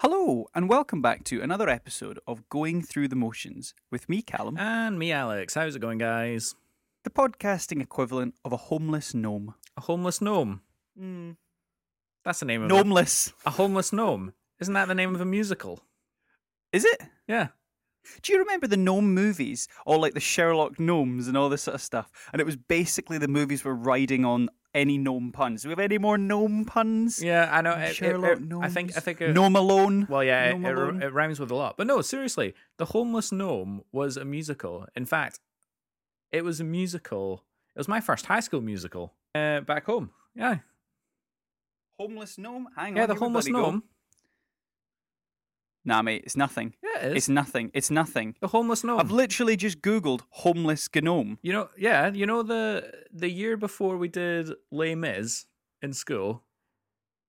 Hello, and welcome back to another episode of Going Through the Motions with me, Callum, And me, Alex. How's it going, guys? the podcasting equivalent of a homeless gnome. A homeless gnome. Mm. That's the name of Gnomeless. a, a homeless gnome. Isn't that the name of a musical? Is it? Yeah. Do you remember the gnome movies? All like the Sherlock gnomes and all this sort of stuff. And it was basically the movies were riding on any gnome puns. Do we have any more gnome puns? Yeah, I know. It, it- Sherlock it- gnomes. I think. I think. It, Gnome Alone. Well, yeah, it, Gnome it, Alone. it rhymes with a lot. But no, seriously, the homeless gnome was a musical. In fact, it was a musical. It was my first high school musical. Uh, back home. Yeah. Homeless gnome? Hang Yeah, on. the homeless gnome. go. Nah, mate, it's nothing. Yeah, it is. It's nothing. It's nothing. the homeless gnome. I've literally just Googled homeless gnome. You know, yeah, you know the the year before we did Les Mis in school,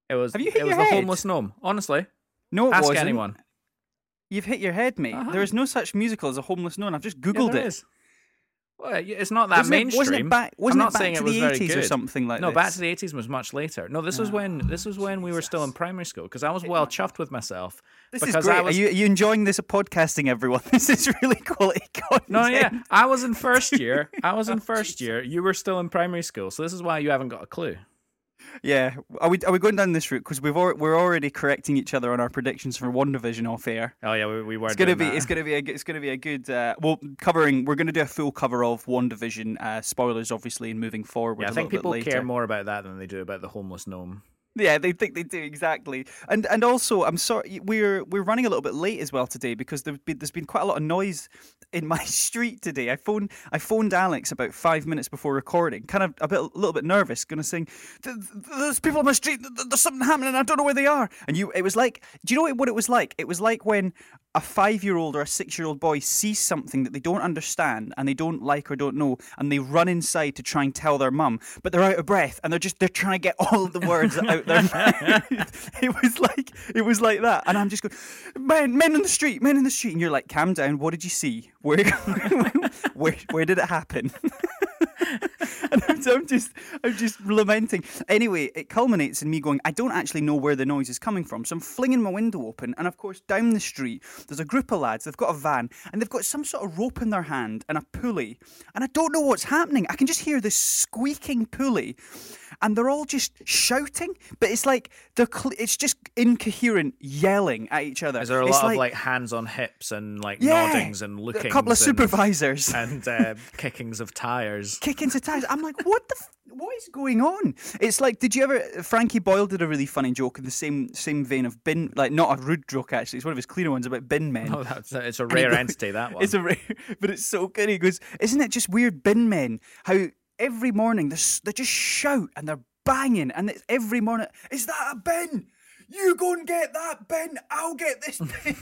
it was Have you hit it was the head? homeless gnome. Honestly, No, it ask wasn't. anyone. You've hit your head, mate. Uh-huh. There is no such musical as a homeless gnome. I've just Yeah, Googled there it. is. Well, it's not that wasn't mainstream. It, wasn't it back? Wasn't I'm it not back saying to it was the very eighties or something like that. no, this? back to the eighties was much later. No, this was when this was when we were still in primary school because I was well chuffed with myself. This is great. Was Are you are you enjoying this podcasting, everyone? This is really quality content. no, yeah, I was in first year. I was in first year. You were still in primary school, so this is why you haven't got a clue. yeah. Are we are we going down this route because we've al- we're already correcting each other on our predictions for WandaVision off air. Oh yeah, we, we were. It's gonna be that. it's gonna be a it's gonna be a good. Uh, well, covering we're gonna do a full cover of WandaVision. Uh, spoilers, obviously, and moving forward. Yeah, I think people care more about that than they do about the homeless gnome. Yeah, they think they do exactly, and and also I'm sorry we're we're running a little bit late as well today because there's been there's been quite a lot of noise in my street today. I phoned I phoned Alex about five minutes before recording, kind of a bit a little bit nervous, going to sing. "Th- th- There's people on my street. th- th- There's something happening. I don't know where they are. And you, it was like, do you know what it was like? It was like when a five year old or a six year old boy sees something that they don't understand and they don't like or don't know, and they run inside to try and tell their mum, but they're out of breath and they're just they're trying to get all of the words out their mouth. It was like it was like that, and I'm just going, men, men in the street, men in the street, and you're like, calm down. What did you see? Where, where, where did it happen? and I'm, I'm just, I'm just lamenting. Anyway, it culminates in me going, I don't actually know where the noise is coming from, so I'm flinging my window open, and of course, down the street, there's a group of lads. They've got a van, and they've got some sort of rope in their hand and a pulley, and I don't know what's happening. I can just hear this squeaking pulley, and they're all just shouting, but it's like they're, cl- it's just incoherent yelling at each other. Is there a It's lot of like hands on hips and like Yeah, noddings and looking? a couple of and- supervisors and uh, kickings of tires. kick into tires. I'm like, what the? F- what is going on? It's like, did you ever? Frankie Boyle did a really funny joke in the same same vein of bin, like not a rude joke actually. It's one of his cleaner ones about bin men. Oh, that's a, it's a rare goes- entity that one. It's a rare, but it's so good. He goes, isn't it just weird bin men? How every morning they just shout and they're banging, and it's every morning, is that a bin? You go and get that bin. I'll get this bin.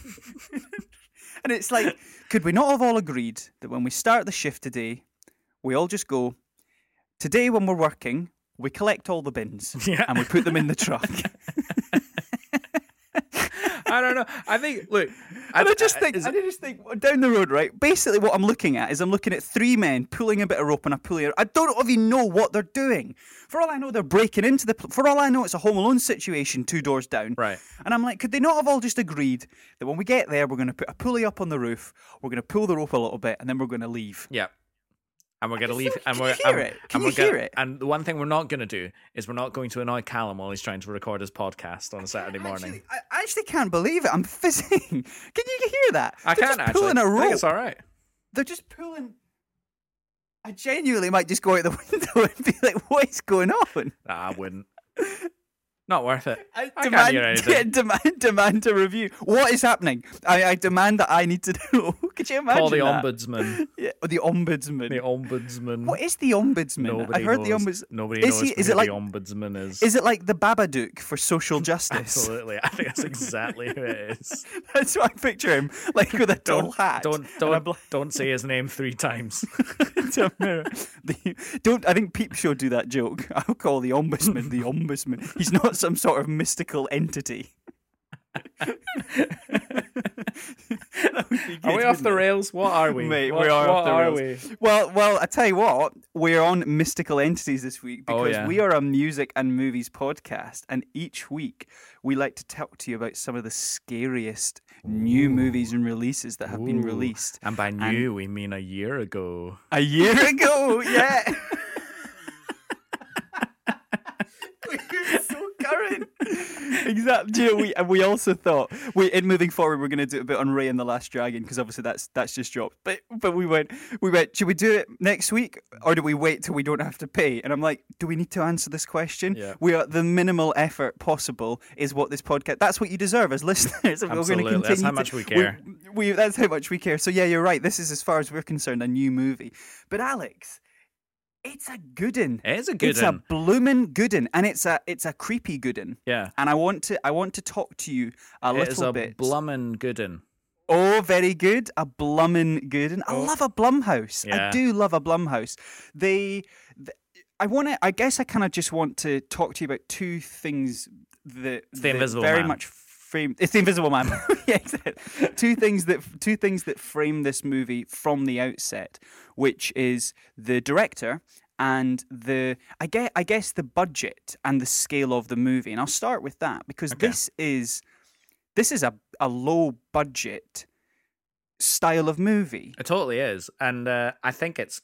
and it's like, could we not have all agreed that when we start the shift today, we all just go, today when we're working, we collect all the bins Yeah. and we put them in the truck. I don't know. I think look, I, I just think, is I just think down the road, right? Basically, what I'm looking at is I'm looking at three men pulling a bit of rope and a pulley. I don't even know what they're doing. For all I know, they're breaking into the. For all I know, it's a Home Alone situation, two doors down. Right. And I'm like, could they not have all just agreed that when we get there, we're going to put a pulley up on the roof, we're going to pull the rope a little bit, and then we're going to leave. yeah. And we're gonna leave. don't- And can we're you hear and, it? Can and you we're gonna, hear it? And the one thing we're not gonna do is we're not going to annoy Callum while he's trying to record his podcast on a Saturday morning. Actually, I I actually can't believe it. I'm fizzing. Can you hear that? I They're can't actually. pulling a I rope. think it's all right. they're just pulling. I genuinely might just go out the window and be like, "What is going on?" Nah, I wouldn't. Not worth it. I, I can't demand, hear anything. demand, demand a review. What is happening? I, I demand that I need to know. Could you imagine Call the that? ombudsman. Yeah, or the ombudsman. The ombudsman. what is the ombudsman? Nobody I've heard knows. the ombudsman. Nobody is knows he? who Is it like? the ombudsman is. Is it like the Babadook for social justice? Absolutely, I think that's exactly who it is. That's what I picture him, like with a tall Don't hat. don't don't don't say his name three times. to a. The, don't I think Peep Show do that joke? I'll call the ombudsman the ombudsman. He's not some sort of mystical entity. That would be Are we off the rails? What are we? Mate, what, we are what off the are rails. we? Well, well, I tell you what, we're on mystical entities this week Oh, because yeah. we are a music and movies podcast, and each week we like to talk to you about some of the scariest new movies and releases that have been released And by new, we mean a year ago. a year ago. Yeah. We're so current. Exactly. Know, we and we also thought we in moving forward we're going to do a bit on Raya and the Last Dragon because obviously that's that's just dropped. But but we went we went. Should we do it next week or do we wait till we don't have to pay? And I'm like, do we need to answer this question? Yeah. We are the minimal effort possible is what this podcast. That's what you deserve as listeners. and We're going Absolutely. to That's how much to- we care. We, that's how much we care. So yeah, you're right. This is as far as we're concerned a new movie. But Alex, it's a good one. It is a good It's a bloomin' good one, and it's a it's a creepy good one. Yeah. And I want to I want to talk to you a It little a bit. blummin' good one. oh, very good. A blummin' good one. I Oh. love a Blumhouse. Yeah. I do love a Blumhouse. They, th I want to. I guess I kind of just want to talk to you about two things that, The that Invisible very Man. much frame. It's the Invisible Man. yeah, two things that two things that frame this movie from the outset, which is the director and the I guess I guess the budget and the scale of the movie. And I'll start with that because Okay. this is this is a a low budget style of movie. It totally is. And uh, I think it's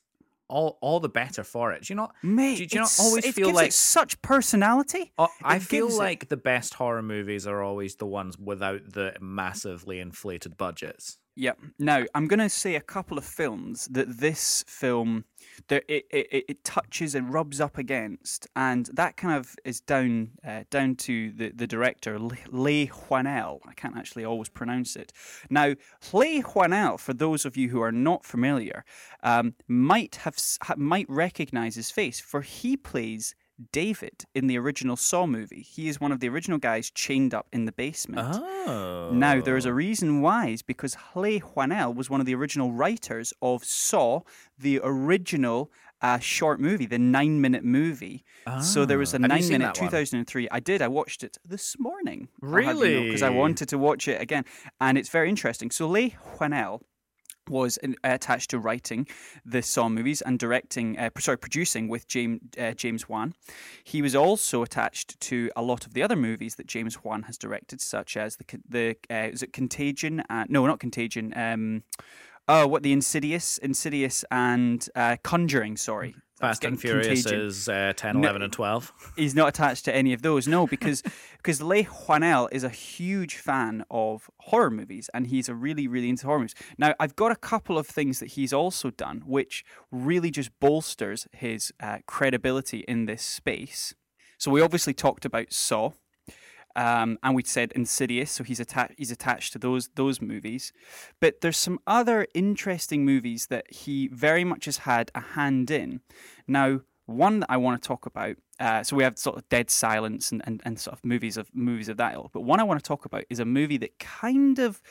all all the better for it. Do you know? Mate, do you not always it feel gives like- it such personality? Oh, I feel gives it- like the best horror movies are always the ones without the massively inflated budgets. Yep. Now I'm going to say a couple of films that this film that it, it, it- touches and rubs up against, and that kind of is down uh, down to the the director Le Leigh Whannell. I can't actually always pronounce it. Now Leigh Whannell, for those of you who are not familiar, um, might have might recognize his face, for he plays. David in the original Saw movie. He is one of the original guys chained up in the basement. Oh. Now, there is a reason why, is because Leigh Whannell was one of the original writers of Saw, the original uh, short movie, the nine minute movie. So there was a Ah. Have nine minute that one? 2003. I did. I watched it this morning. Really? Because Really? I wanted to watch it again. And it's very interesting. So Leigh Whannell was in, attached to writing the Saw movies and directing, uh, sorry, producing with James uh, James Wan. He was also attached to a lot of the other movies that James Wan has directed, such as the the uh, is it Contagion? Uh, no, not Contagion. Um, oh, what the Insidious, Insidious, and uh, Conjuring. Sorry, was Fast and Furious Contagion. is uh, 10, No. 11, and 12. He's not attached to any of those. No, because because Leigh Whannell is a huge fan of horror movies, and he's a really really into horror movies. Now, I've got a couple of things that he's also done, which really just bolsters his uh, credibility in this space. So we obviously talked about Saw. Um, and we said Insidious, so he's attached. He's attached to those those movies, but there's some other interesting movies that he very much has had a hand in. Now, one that I want to talk about. Uh, so we have sort of Dead Silence and, and, and sort of movies of movies of that ilk. But one I want to talk about is a movie that kind of,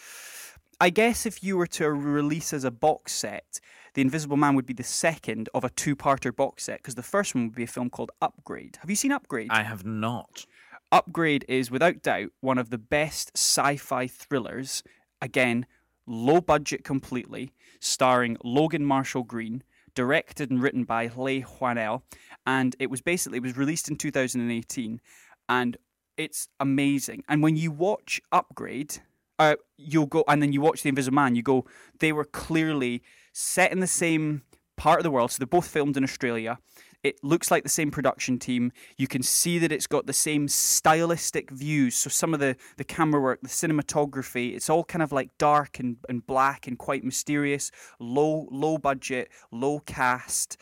I guess, if you were to release as a box set, The Invisible Man would be the second of a two-parter box set because the first one would be a film called Upgrade. Have you seen Upgrade? I have not. Upgrade is without doubt one of the best sci-fi thrillers. Again, low budget completely, starring Logan Marshall Green, directed and written by Leigh Whannell, and it was basically it was released in 2018, and it's amazing. And when you watch Upgrade, uh, you'll go and then you watch The Invisible Man, you go, they were clearly set in the same part of the world. So they're both filmed in Australia. It looks like the same production team. You can see that it's got the same stylistic views. So some of the, the camera work, the cinematography, it's all kind of like dark and, and black and quite mysterious. Low low budget, low cast.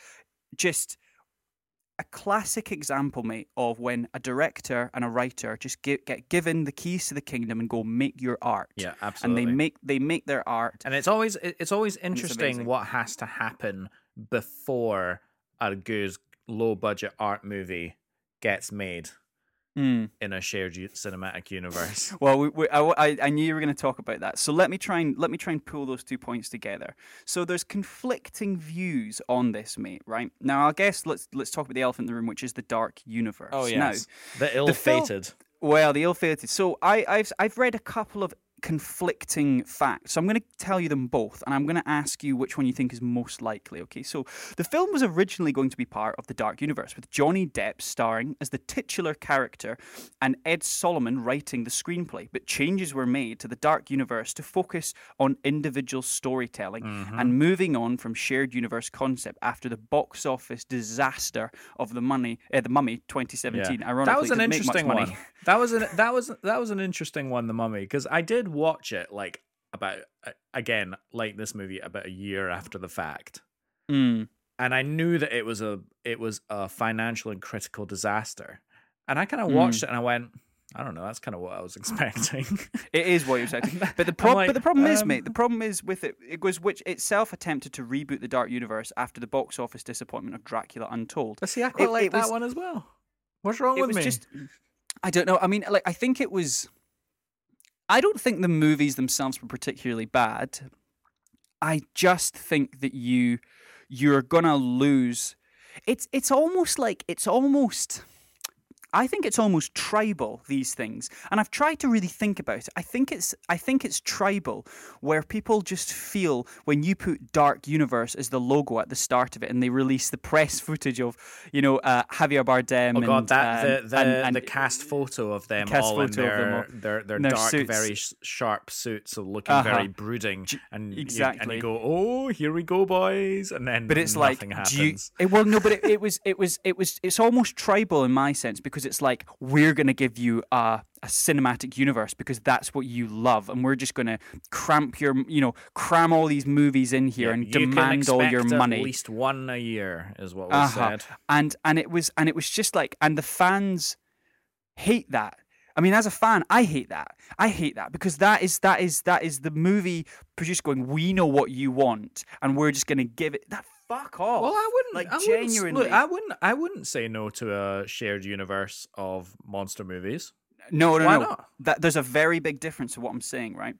Just a classic example, mate, of when a director and a writer just get, get given the keys to the kingdom and go make your art. Yeah, absolutely. And they make they make their art. And it's always it's always interesting amazing. what has to happen before a good low budget art movie gets made Mm. in a shared u- cinematic universe. Well, we, we, I, I- I knew you were going to talk about that. So let me try and let me try and pull those two points together. So there's conflicting views on this, mate. Right now, I guess let's let's talk about the elephant in the room, which is the dark universe. Oh Now, the ill-fated. well, the ill-fated. So I, I've I've read a couple of conflicting facts. So I'm going to tell you them both, and I'm going to ask you which one you think is most likely. Okay, so the film was originally going to be part of the Dark Universe, with Johnny Depp starring as the titular character and Ed Solomon writing the screenplay. But changes were made to the Dark Universe to focus on individual storytelling Mm-hmm. and moving on from shared universe concept after the box office disaster of the money, uh, the Mummy 2017. Ironically, that was an interesting money. one. That was an that was that was an interesting one, The Mummy, because I did watch it like about again like this movie about a year after the fact, Mm. and I knew that it was a it was a financial and critical disaster, and I kind of Mm. watched it and I went, I don't know, that's kind of what I was expecting. It is what you said, but the I'm like, but the problem is, um, mate. The problem is with it. It was which itself attempted to reboot the Dark Universe after the box office disappointment of Dracula Untold. but see, I quite It- like it that was- one as well. What's wrong it with was me? just I don't know. I mean, like I think it was. I don't think the movies themselves were particularly bad. I just think that you you're gonna lose. It's it's almost like it's almost. I think it's almost tribal these things, and I've tried to really think about it. I think it's I think it's tribal, where people just feel when you put Dark Universe as the logo at the start of it, and they release the press footage of you know uh, Javier Bardem. Oh god, and, that um, the the, and, and the cast photo of them all in photo of them their all their their their dark, suits. very sharp suits, so looking Uh-huh. very brooding, and you- and exactly. you go, oh, here we go, boys, and then but it's like do happens. you, it, well no but it, it was it was it was it's almost tribal in my sense because it's like we're going to give you a, a cinematic universe because that's what you love and we're just going to cramp your you know cram all these movies in here Yeah, and demand all your money At least one a year is what was Uh-huh. said. and and it was and it was just like and the fans hate that i mean as a fan i hate that i hate that because that is that is that is the movie producer going we know what you want and we're just going to give it that fuck off Well, I wouldn't. like I wouldn't, genuinely look, I wouldn't. I wouldn't say no to a shared universe of monster movies. No, no, Why no. not? That there's a very big difference to what I'm saying, right?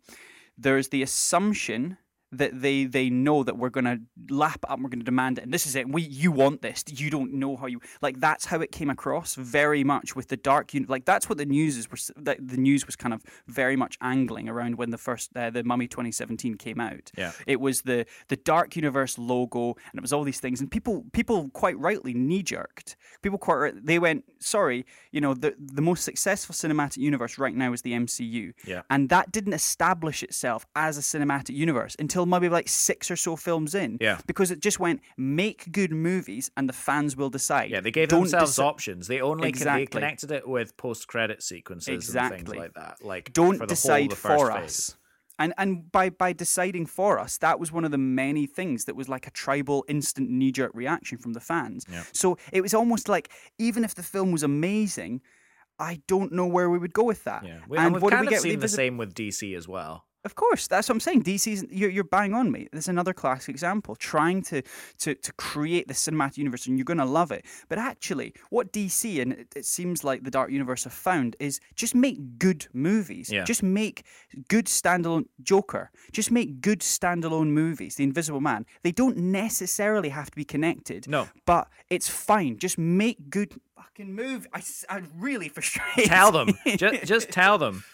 There's the assumption that they they know that we're gonna lap it up, and we're gonna demand it, and this is it. We you want this. You don't know how you like. That's how it came across very much with the dark. Un- like that's what the news is. Was that the news was kind of very much angling around when the first uh, the Mummy 2017 came out. Yeah. It was the the Dark Universe logo, and it was all these things, and people people quite rightly knee jerked. People quite they went, sorry, you know, the the most successful cinematic universe right now is the MCU, Yeah. and that didn't establish itself as a cinematic universe until maybe like six or so films in, Yeah. because it just went make good movies and the fans will decide. Yeah, they gave Don't themselves deci- options. They only Exactly. they connected it with post-credit sequences and Exactly. things like that. Like don't for decide whole of the first for phase. us. And and by by deciding for us, that was one of the many things that was like a tribal instant knee jerk reaction from the fans. Yeah. So it was almost like even if the film was amazing, I don't know where we would go with that. Yeah, we, and and we've kind we of seen the same with DC as well. Of course, that's what I'm saying. DC's you're, you're bang on, mate. There's another classic example, trying to to to create the cinematic universe, and you're going to love it. But actually, what DC and it, it seems like the Dark Universe have found is just make good movies. Yeah. Just make good standalone Joker. Just make good standalone movies. The Invisible Man. They don't necessarily have to be connected. No. but it's fine. Just make good fucking movie. I, I really frustrated. Tell them, just, just tell them.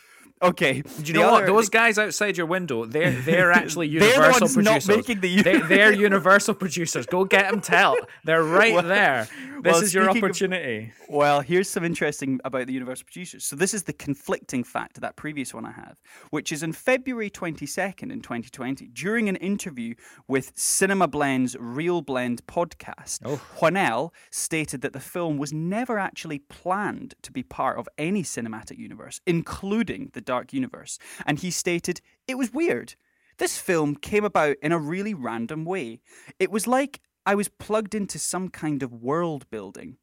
Okay. Do you know what? Those guys outside your window, they're they're actually They're the Universal ones not producers. making the they're, they're Universal producers. Go get them. Tell. They're right Well- there. This well, is your speaking of- opportunity. Well, here's some interesting about the Universal producers. So this is the conflicting fact to that previous one I have, which is in February 22nd in 2020, during an interview with CinemaBlend's Real Blend podcast, Oh. Whannell stated that the film was never actually planned to be part of any cinematic universe, including the Dark Universe. And he stated, it was weird. This film came about in a really random way. It was like I was plugged into some kind of world building.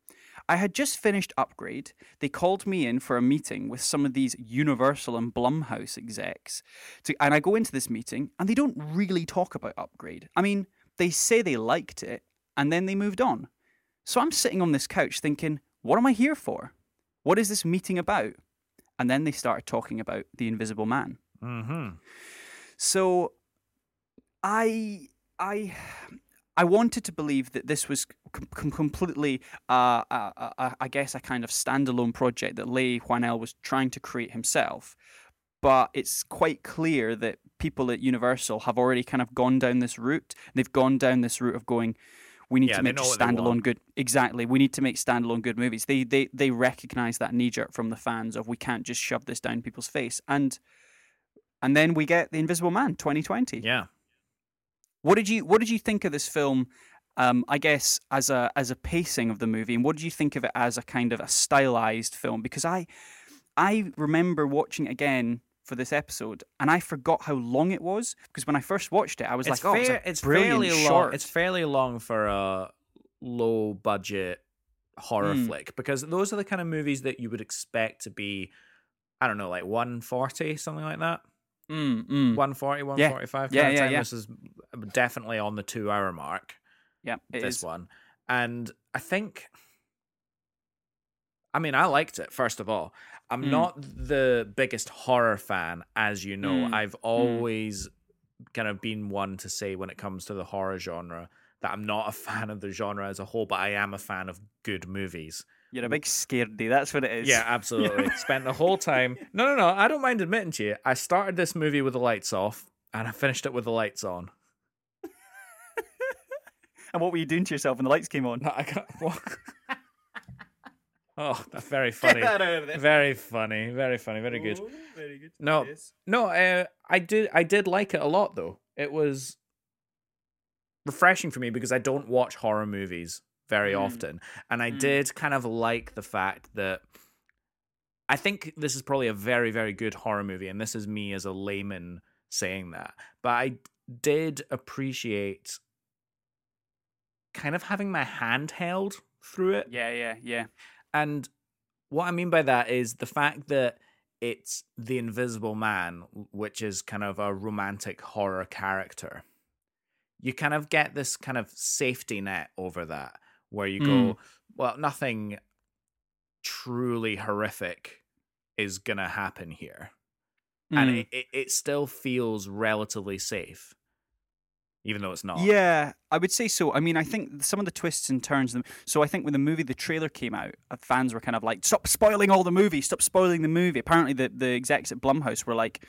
I had just finished Upgrade. They called me in for a meeting with some of these Universal and Blumhouse execs. To, and I go into this meeting, and they don't really talk about Upgrade. I mean, they say they liked it, and then they moved on. So I'm sitting on this couch thinking, what am I here for? What is this meeting about? And then they started talking about The Invisible Man. Mm-hmm. So I I I wanted to believe that this was com- com- completely, uh, uh, uh, I guess, a kind of standalone project that Leigh Whannell was trying to create himself. but it's quite clear that people at Universal have already kind of gone down this route. They've gone down this route of going. We need Yeah, to make standalone good. Exactly, we need to make standalone good movies. They they they recognize that knee jerk from the fans of we can't just shove this down people's face. And and then we get the Invisible Man 2020. Yeah. What did you What did you think of this film? Um, I guess as a as a pacing of the movie, and what did you think of it as a kind of a stylized film? Because I I remember watching it again for this episode, and I forgot how long it was. Because when I first watched it, I was It's, like, "Oh, fair, it's, it's fairly long. It's fairly long for a low budget horror Mm. flick because those are the kind of movies that you would expect to be, I don't know, like 140, something like that. Mm, mm. 140, 145 Yeah, yeah, time. yeah. This is definitely on the two hour mark. Yeah, this is. one. And I think I mean, I liked it, first of all. I'm Mm. not the biggest horror fan, as you know. Mm, I've always kind of been one to say when it comes to the horror genre that I'm not a fan of the genre as a whole, but I am a fan of good movies. You're a big scaredy. That's what it is. Yeah, absolutely. Spent the whole time. No, no, no. I don't mind admitting to you. I started this movie with the lights off and I finished it with the lights on. And what were you doing to yourself when the lights came on? No, I got. Oh, that's very funny. Very funny. Very funny. Very good. Oh, very good. No, Yes. no. Uh, I did. I did like it a lot, though. It was refreshing for me because I don't watch horror movies very Mm. often, and I Mm. did kind of like the fact that. I think this is probably a very, very good horror movie, and this is me as a layman saying that. But I did appreciate kind of having my hand held through it. Yeah, yeah, yeah. And what I mean by that is the fact that it's the Invisible Man, which is kind of a romantic horror character. You kind of get this kind of safety net over that, where you go, well, nothing truly horrific is going to happen here. And Mm. it, it, it still feels relatively safe, even though it's not. Yeah, I would say so. I mean, I think some of the twists and turns. So I think when the movie, the trailer came out, uh, fans were kind of like, "Stop spoiling all the movie! Stop spoiling the movie!" Apparently, the the execs at Blumhouse were like.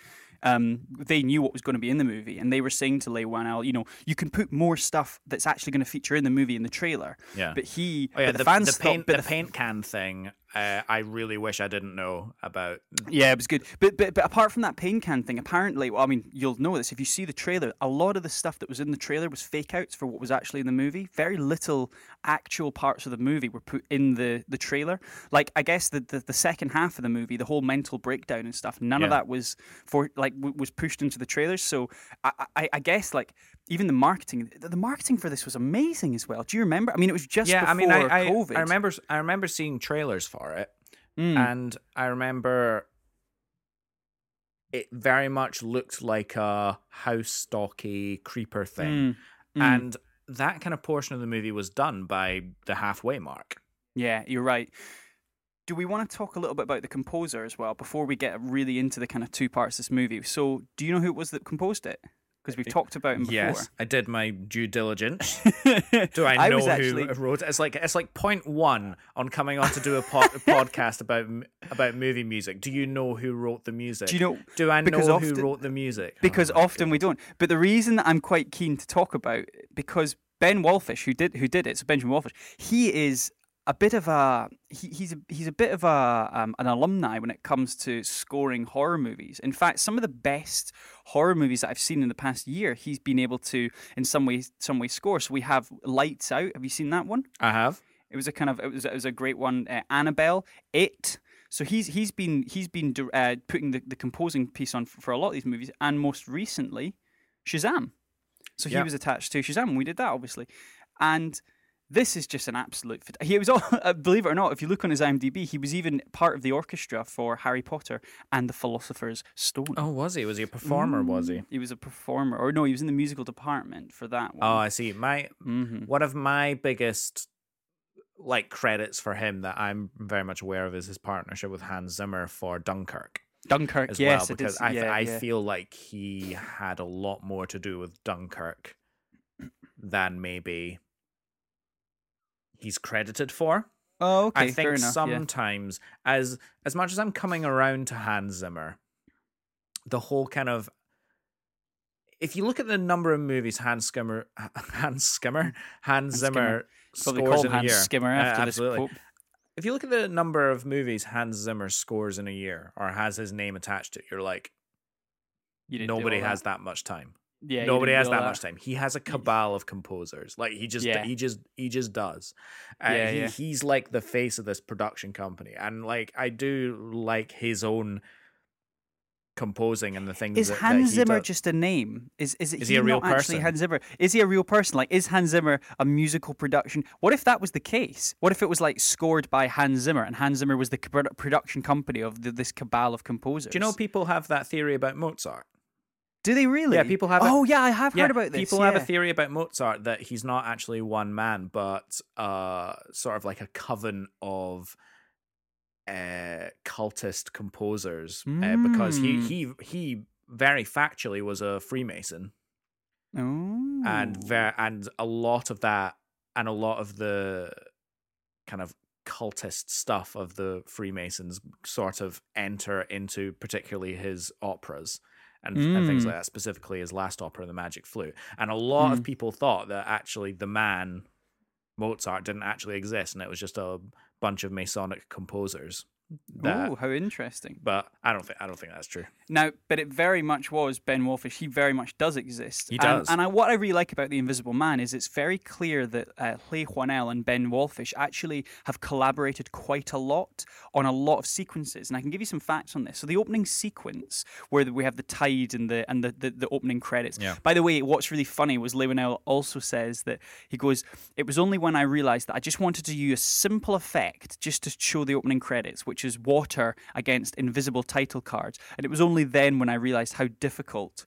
Um, they knew what was going to be in the movie, and they were saying to Leigh Whannell, you know, you can put more stuff that's actually going to feature in the movie in the trailer. Yeah. But he, Oh yeah, but the, the, fans the thought- paint, but the the paint can thing. Uh, I really wish I didn't know about. Yeah, it was good. But but but apart from that pain can thing, apparently, well, I mean, you'll know this if you see the trailer. A lot of the stuff that was in the trailer was fake outs for what was actually in the movie. Very little actual parts of the movie were put in the the trailer. Like I guess the the, the second half of the movie, the whole mental breakdown and stuff. None of that was for like w- was pushed into the trailers. So I, I I guess like. Even the marketing, the marketing for this was amazing as well. Do you remember? I mean, it was just yeah, before I mean, I, I, COVID. I remember I remember seeing trailers for it, Mm. and I remember it very much looked like a house stalky creeper thing, Mm, mm. and that kind of portion of the movie was done by the halfway mark. Yeah, you're right. Do we want to talk a little bit about the composer as well before we get really into the kind of two parts of this movie? So, do you know who it was that composed it? Because we've talked about him before. Yes, I did my due diligence. Do I, I know was who actually- wrote it? It's like it's like point one on coming on to do a, pod, a podcast about about movie music. Do you know who wrote the music? Do you know? Do I know because who wrote the music? Because Oh often we don't. But the reason that I'm quite keen to talk about because Ben Wallfisch, who did who did it, so Benjamin Wallfisch, he is a bit of a he, he's a he's a bit of a um, an alumni when it comes to scoring horror movies. In fact, some of the best horror movies that I've seen in the past year, he's been able to in some way some way score. So we have Lights Out. Have you seen that one? I have. It was a kind of it was it was a great one. Uh, Annabelle, It. So he's he's been he's been uh, putting the, the composing piece on for, for a lot of these movies, and most recently, Shazam. So he Yeah. was attached to Shazam. and We did that obviously, and this is just an absolute. He was all uh, believe it or not. If you look on his IMDb, he was even part of the orchestra for Harry Potter and the Philosopher's Stone. Oh, was he? Was he a performer? Was he? He was a performer, or no, he was in the musical department for that one. Oh, I see. My hmm one of my biggest like credits for him that I'm very much aware of is his partnership with Hans Zimmer for Dunkirk Dunkirk. as yes, well it is. because I yeah, I yeah. feel like he had a lot more to do with Dunkirk than maybe he's credited for. Oh, okay. I think fair enough. yeah. sometimes as as much as I'm coming around to Hans Zimmer, the whole kind of if you look at the number of movies Hans Skimmer, Hans Skimmer, Hans Zimmer Probably scores in a Hans year. Skimmer Uh, after this absolutely. If you look at the number of movies Hans Zimmer scores in a year or has his name attached to, it, you're like, You nobody has that. that much time. Yeah, nobody has do all that much time. He has a cabal of composers. Like he just, Yeah. he just, he just does. Uh, Yeah, he, yeah. He's like the face of this production company, and like I do like his own composing and the things. Is that, that Hans he Zimmer does. just a name? Is is it Is he a real not actually person? Hans Zimmer? Is he a real person? Like, is Hans Zimmer a musical production? What if that was the case? What if it was like scored by Hans Zimmer and Hans Zimmer was the production company of the, this cabal of composers? Do you know people have that theory about Mozart? Do they really? Yeah, people have a- Oh yeah, I have Yeah, heard about this. People have a theory about Mozart that he's not actually one man, but uh, sort of like a coven of uh, cultist composers, uh, because he Mm. he he very factually was a Freemason, and Oh. ver- and a lot of that, and a lot of the kind of cultist stuff of the Freemasons sort of enter into particularly his operas. And, and things Mm. like that, specifically his last opera, The Magic Flute. And a lot of Mm. people thought that actually the man, Mozart, didn't actually exist and it was just a bunch of Masonic composers. That, Oh, how interesting. But I don't think I don't think that's true. Now, but it very much was Ben Wallfisch. He very much does exist. He And- does. And, I, what I really like about The Invisible Man is it's very clear that uh, Leigh Whannell and Ben Wallfisch actually have collaborated quite a lot on a lot of sequences. And I can give you some facts on this. So the opening sequence, where we have the tide and the and the, the, the opening credits. Yeah. By the way, what's really funny was Leigh Whannell also says that he goes, it was only when I realised that I just wanted to use a simple effect just to show the opening credits, which is water against invisible title cards. And it was only then when I realised how difficult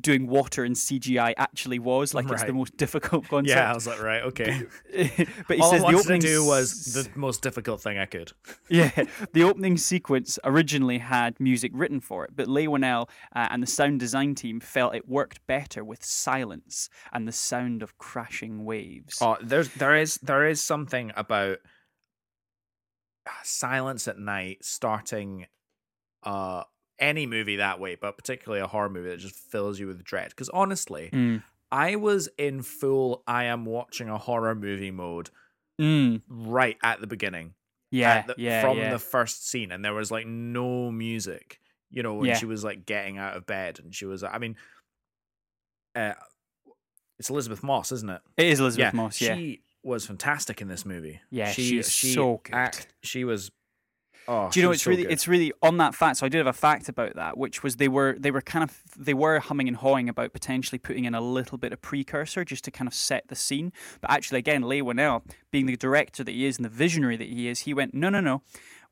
doing water in CGI actually was. Like it's the most difficult concept. Yeah, I was like, right, okay. but he All I says the wanted to opening do was the most difficult thing I could. yeah, the opening sequence originally had music written for it, but Leigh Whannell uh, and the sound design team felt it worked better with silence and the sound of crashing waves. Oh, there's there is there is something about silence at night starting uh any movie that way, but particularly a horror movie that just fills you with dread. Because honestly, Mm. I was in full I am watching a horror movie mode Mm. right at the beginning. Yeah, the- yeah, from yeah. the first scene, and there was like no music. You know, when Yeah. she was like getting out of bed, and she was, I mean, uh, it's Elisabeth Moss, isn't it? it is Elisabeth Moss. Yeah, she was fantastic in this movie. Yeah, she, she's she so good. act- she was. Oh, Do you know it's so really good. it's really on that fact. So I did have a fact about that, which was they were they were kind of they were humming and hawing about potentially putting in a little bit of precursor just to kind of set the scene. But actually, again, Leigh Whannell, being the director that he is and the visionary that he is, he went, no, no, no.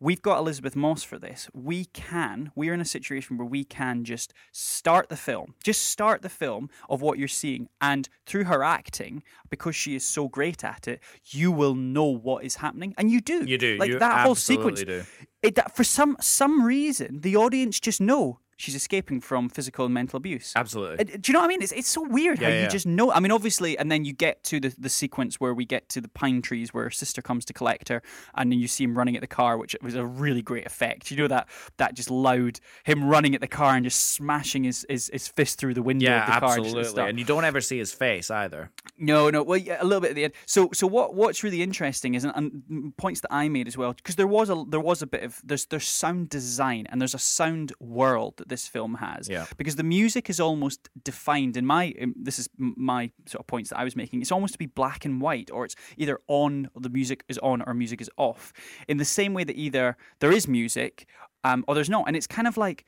We've got Elisabeth Moss for this. We can. We're in a situation where we can just start the film, just start the film of what you're seeing, and through her acting, because she is so great at it, you will know what is happening, and you do. You do. like you that whole sequence Do. it, that for some some reason the audience just know she's escaping from physical and mental abuse. Absolutely. Uh, Do you know what I mean? It's it's so weird how Yeah, you just know. I mean, obviously, and then you get to the, the sequence where we get to the pine trees where her sister comes to collect her, and then you see him running at the car, which was a really great effect. You know that that just loud him running at the car and just smashing his his, his fist through the window yeah, of the car. just at absolutely. start. And you don't ever see his face either. No, no. Well, yeah, a little bit at the end. So, so what? What's really interesting is, and, and points that I made as well, because there was a there was a bit of there's there's sound design and there's a sound world that this film has. Yeah. Because the music is almost defined in my this is my sort of points that I was making. It's almost to be black and white, or it's either on, or the music is on, or music is off. In the same way that either there is music, um, or there's not, and it's kind of like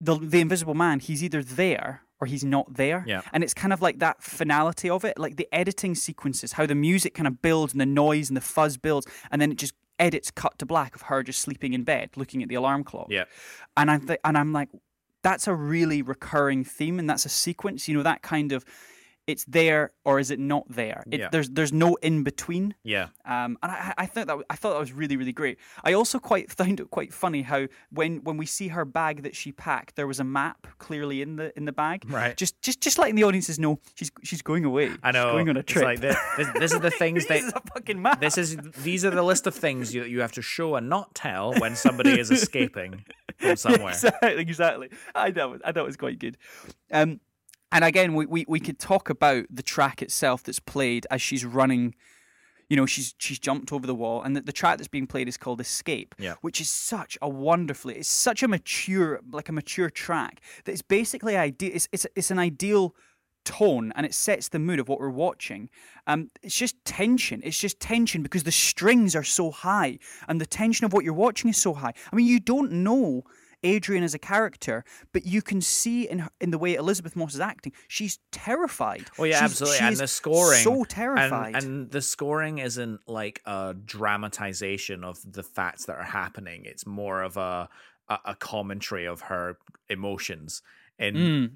the the Invisible Man. He's either there or he's not there. Yeah. And it's kind of like that finality of it, like the editing sequences, how the music kind of builds and the noise and the fuzz builds, and then it just edits cut to black of her just sleeping in bed, looking at the alarm clock. Yeah. And I'm th- and I'm like, that's a really recurring theme, and that's a sequence. You know, that kind of. It's there or is it not there? It, Yeah. There's there's no in between. Yeah. Um, and I, I thought that I thought that was really really great. I also quite found it quite funny how when when we see her bag that she packed, there was a map clearly in the in the bag. Right. Just just just letting the audiences know she's she's going away. I know. She's going on a It's trip. like this, this, this is the things this that is a fucking map. this is these are the list of things you you have to show and not tell when somebody is escaping. from somewhere. exactly, exactly. I know. I thought it was quite good. Um, and again, we, we we could talk about the track itself that's played as she's running. You know, she's she's jumped over the wall, and the, the track that's being played is called "Escape," Yeah. which is such a wonderfully, it's such a mature, like a mature track that it's basically ideal. It's it's it's an ideal tone, and it sets the mood of what we're watching. Um, it's just tension. It's just tension because the strings are so high, and the tension of what you're watching is so high. I mean, you don't know Adrian as a character, but you can see in her, in the way Elisabeth Moss is acting, she's terrified. Oh yeah, She's- absolutely. she And the scoring, so and- terrified. and, the scoring isn't like a dramatization of the facts that are happening. It's more of a a, a commentary of her emotions in Mm.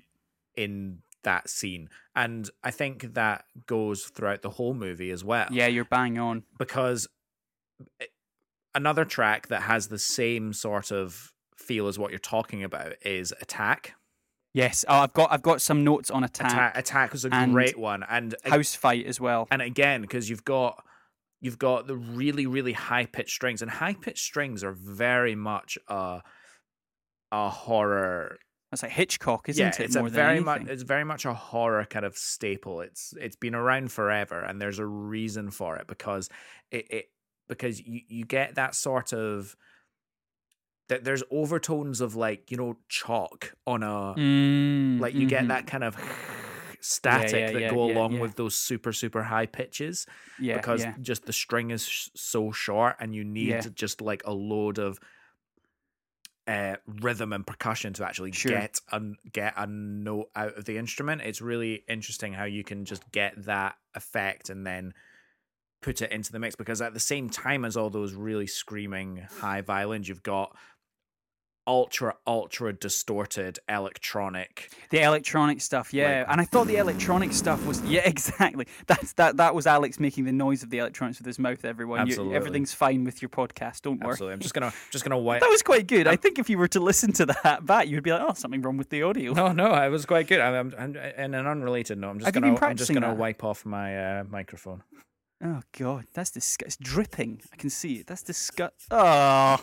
in that scene, and I think that goes throughout the whole movie as well. yeah, you're bang on. because it- another track that has the same sort of feel is what you're talking about is Attack. Yes, oh, I've got I've got some notes on attack, Attack, Attack was a great one, and house fight as well. and again because you've got you've got the really really high pitched strings and high pitched strings are very much a a horror That's like Hitchcock, isn't yeah it? it's more a than very much it's very much a horror kind of staple it's it's been around forever and there's a reason for it because it, it because you you get that sort of that there's overtones of like you know chalk on a Mm, like you get mhm. that kind of static yeah, that yeah, go yeah, along yeah. with those super super high pitches yeah, because yeah. just the string is sh- so short and you need Yeah. just like a load of uh, rhythm and percussion to actually Sure. get a get a note out of the instrument. It's really interesting how you can just get that effect and then put it into the mix because at the same time as all those really screaming high violins, you've got ultra ultra distorted electronic The electronic stuff, yeah. and I thought the electronic stuff was yeah, exactly. That's that that was Alex making the noise of the electronics with his mouth, everyone. You- Absolutely. everything's fine with your podcast, don't worry. absolutely i'm just gonna just gonna wipe That was quite good. I think if you were to listen to that back, you'd be like, "Oh, something wrong with the audio." No, no, it was quite good. I'm, I'm, I'm in an unrelated note. I'm just Have gonna, I'm just gonna that? wipe off my uh, microphone. Oh god, that's disgusting. It's dripping. I can see it. That's disgust. Oh,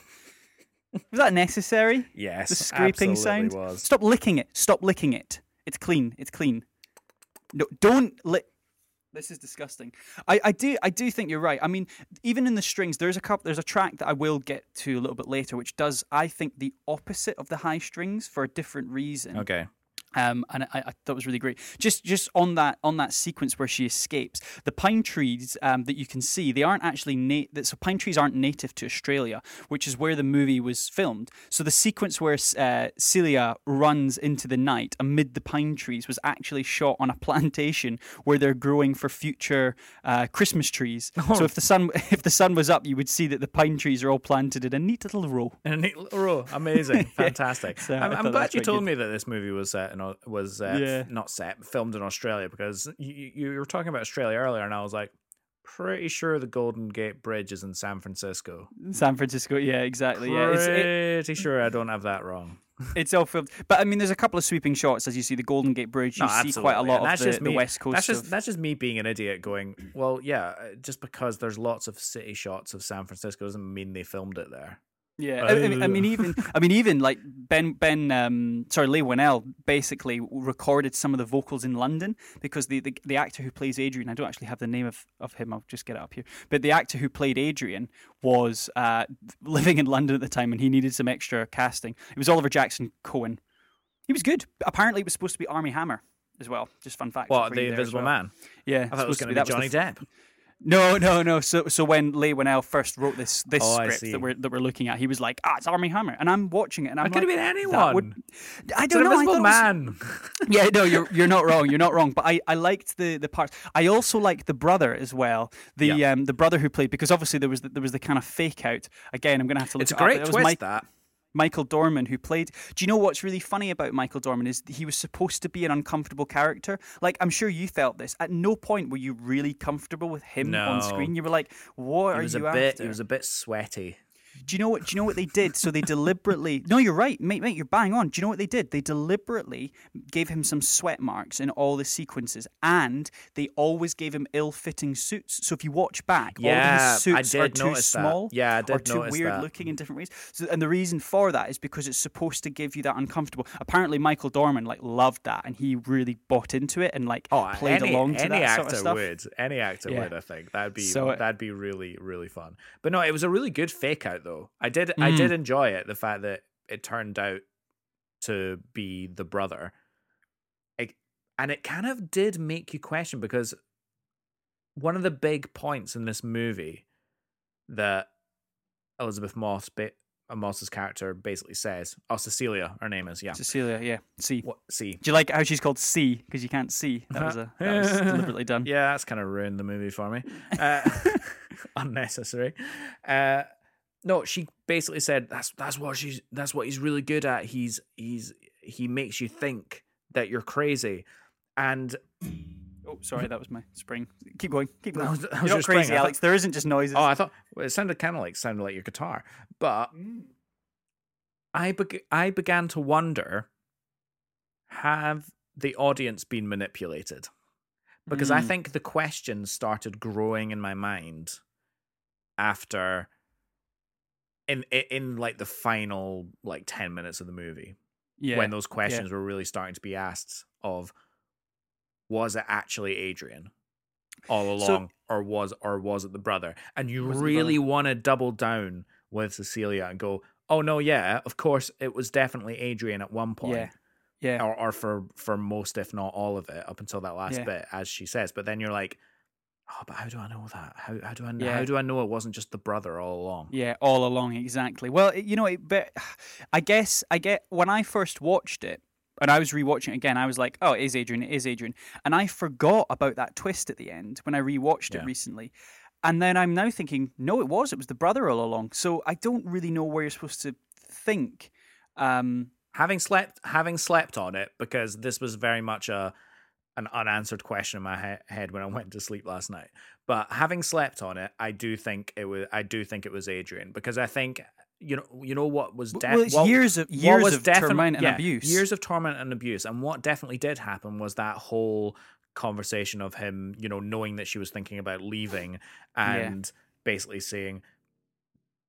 was that necessary? Yes, The scraping sound. was. Stop licking it. Stop licking it. It's clean. It's clean. No, don't lick. This is disgusting. I, I do I do think you're right. I mean, even in the strings, there's a couple. There's a track that I will get to a little bit later, which does I think the opposite of the high strings for a different reason. Okay. Um, and I, I thought it was really great. Just just on that on that sequence where she escapes, the pine trees um, that you can see, they aren't actually na- that so pine trees aren't native to Australia, which is where the movie was filmed. So the sequence where uh, Celia runs into the night amid the pine trees was actually shot on a plantation where they're growing for future uh, Christmas trees. So if the sun if the sun was up, you would see that the pine trees are all planted in a neat little row. In a neat little row. Amazing. Fantastic. So I'm, I'm glad you told good. me that this movie was set in, was uh, Yeah. not set, filmed in Australia because you, you were talking about Australia earlier, and I was like, pretty sure the Golden Gate Bridge is in San Francisco. San Francisco, yeah, exactly. Yeah, it's, it, Pretty sure I don't have that wrong. It's all filmed, but I mean, there's a couple of sweeping shots as you see the Golden Gate Bridge. You No, see quite a lot And of that's the, just the me- west coast. That's just that's just me being an idiot. Going well, yeah. uh, Just because there's lots of city shots of San Francisco doesn't mean they filmed it there. Yeah. I, I mean, even I mean, even like Ben Ben, um, sorry, Leigh Whannell basically recorded some of the vocals in London because the, the the actor who plays Adrian, I don't actually have the name of, of him. I'll just get it up here. But the actor who played Adrian was uh, living in London at the time, and he needed some extra casting. It was Oliver Jackson Cohen. He was good. Apparently, it was supposed to be Armie Hammer as well. Just fun fact. What the you there as Invisible well. Man? Yeah, I thought it was going to be that Johnny the Depp. No, no, no. So, so when Leigh Whannell first wrote this this Oh, script that we're that we're looking at, he was like, "Ah, it's Armie Hammer," and I'm watching it, and I'm It could like, have been "That would-" anyone. I don't an know. I it was- Man. yeah, no, you're you're not wrong. You're not wrong. But I, I liked the the parts. I also liked the brother as well. The Yeah. um the brother who played because obviously there was the, there was the kind of fake out. Again, I'm gonna have to look. It's a it up, but great was twist. Mike- that Michael Dorman who played. Do you know what's really funny about Michael Dorman is he was supposed to be an uncomfortable character. Like I'm sure you felt this. At no point were you really comfortable with him on screen. You were like, "What he are was you a bit. after?" He was a bit sweaty. Do you know what? Do you know what they did? So they deliberately. No, you're right, mate. Mate, you're bang on. Do you know what they did? They deliberately gave him some sweat marks in all the sequences, and they always gave him ill-fitting suits. So if you watch back, yeah, all his suits I are too notice that. small. Yeah, I did or too weird that. looking in different ways. So, and the reason for that is because it's supposed to give you that uncomfortable. Apparently, Michael Dorman like loved that, and he really bought into it and like Oh, played any, along to any that actor sort of stuff. would. Any actor Yeah. would, I think. That'd be So, that'd be really really fun. But no, it was a really good fake out though. I did I did enjoy it. The fact that it turned out to be the brother, it, and it kind of did make you question because one of the big points in this movie that Elisabeth Moss, ba- uh, Moss's character, basically says, "Oh, Cecilia, her name is yeah." Cecilia, yeah. C. What? See, Do you like how she's called C because you can't see? That was a that was deliberately done. Yeah, that's kind of ruined the movie for me. Uh, unnecessary. Uh, no, she basically said that's that's what she's that's what he's really good at. He's he's he makes you think that you're crazy, and Oh, sorry, that was my spring. Keep going. Keep going. Was- that You're not crazy, thought- Alex. There isn't just noises. oh, I thought well, it sounded kind of like sounded like your guitar, but I beg- I began to wonder have the audience been manipulated because I Mm. think the questions started growing in my mind after in in, like the final like 10 minutes of the movie yeah. when those questions were really starting to be asked of was it actually Adrian all So- along or was or was it the brother and you Was it the really want to double down with Cecilia and go oh no yeah of course it was definitely Adrian at one point yeah. Yeah. or, or for for most if not all of it up until that last Yeah. bit as she says but then you're like oh but how do i know that how, how do i know Yeah. how do i know it wasn't just the brother all along Yeah, all along, exactly. Well, you know, it, but I guess I get when I first watched it, and I was rewatching it again. I was like, "Oh, it is Adrian? It is Adrian?" And I forgot about that twist at the end when I rewatched Yeah. it recently. And then I'm now thinking, no, it was. It was the brother all along. So I don't really know where you're supposed to think. Um, having slept having slept on it because this was very much a an unanswered question in my he- head when I went to sleep last night. But having slept on it, I do think it was I do think it was Adrian because I think you know you know what was de- well, what- years of years of defin- torment and yeah, abuse. Years of torment and abuse. And what definitely did happen was that whole conversation of him, you know, knowing that she was thinking about leaving and basically saying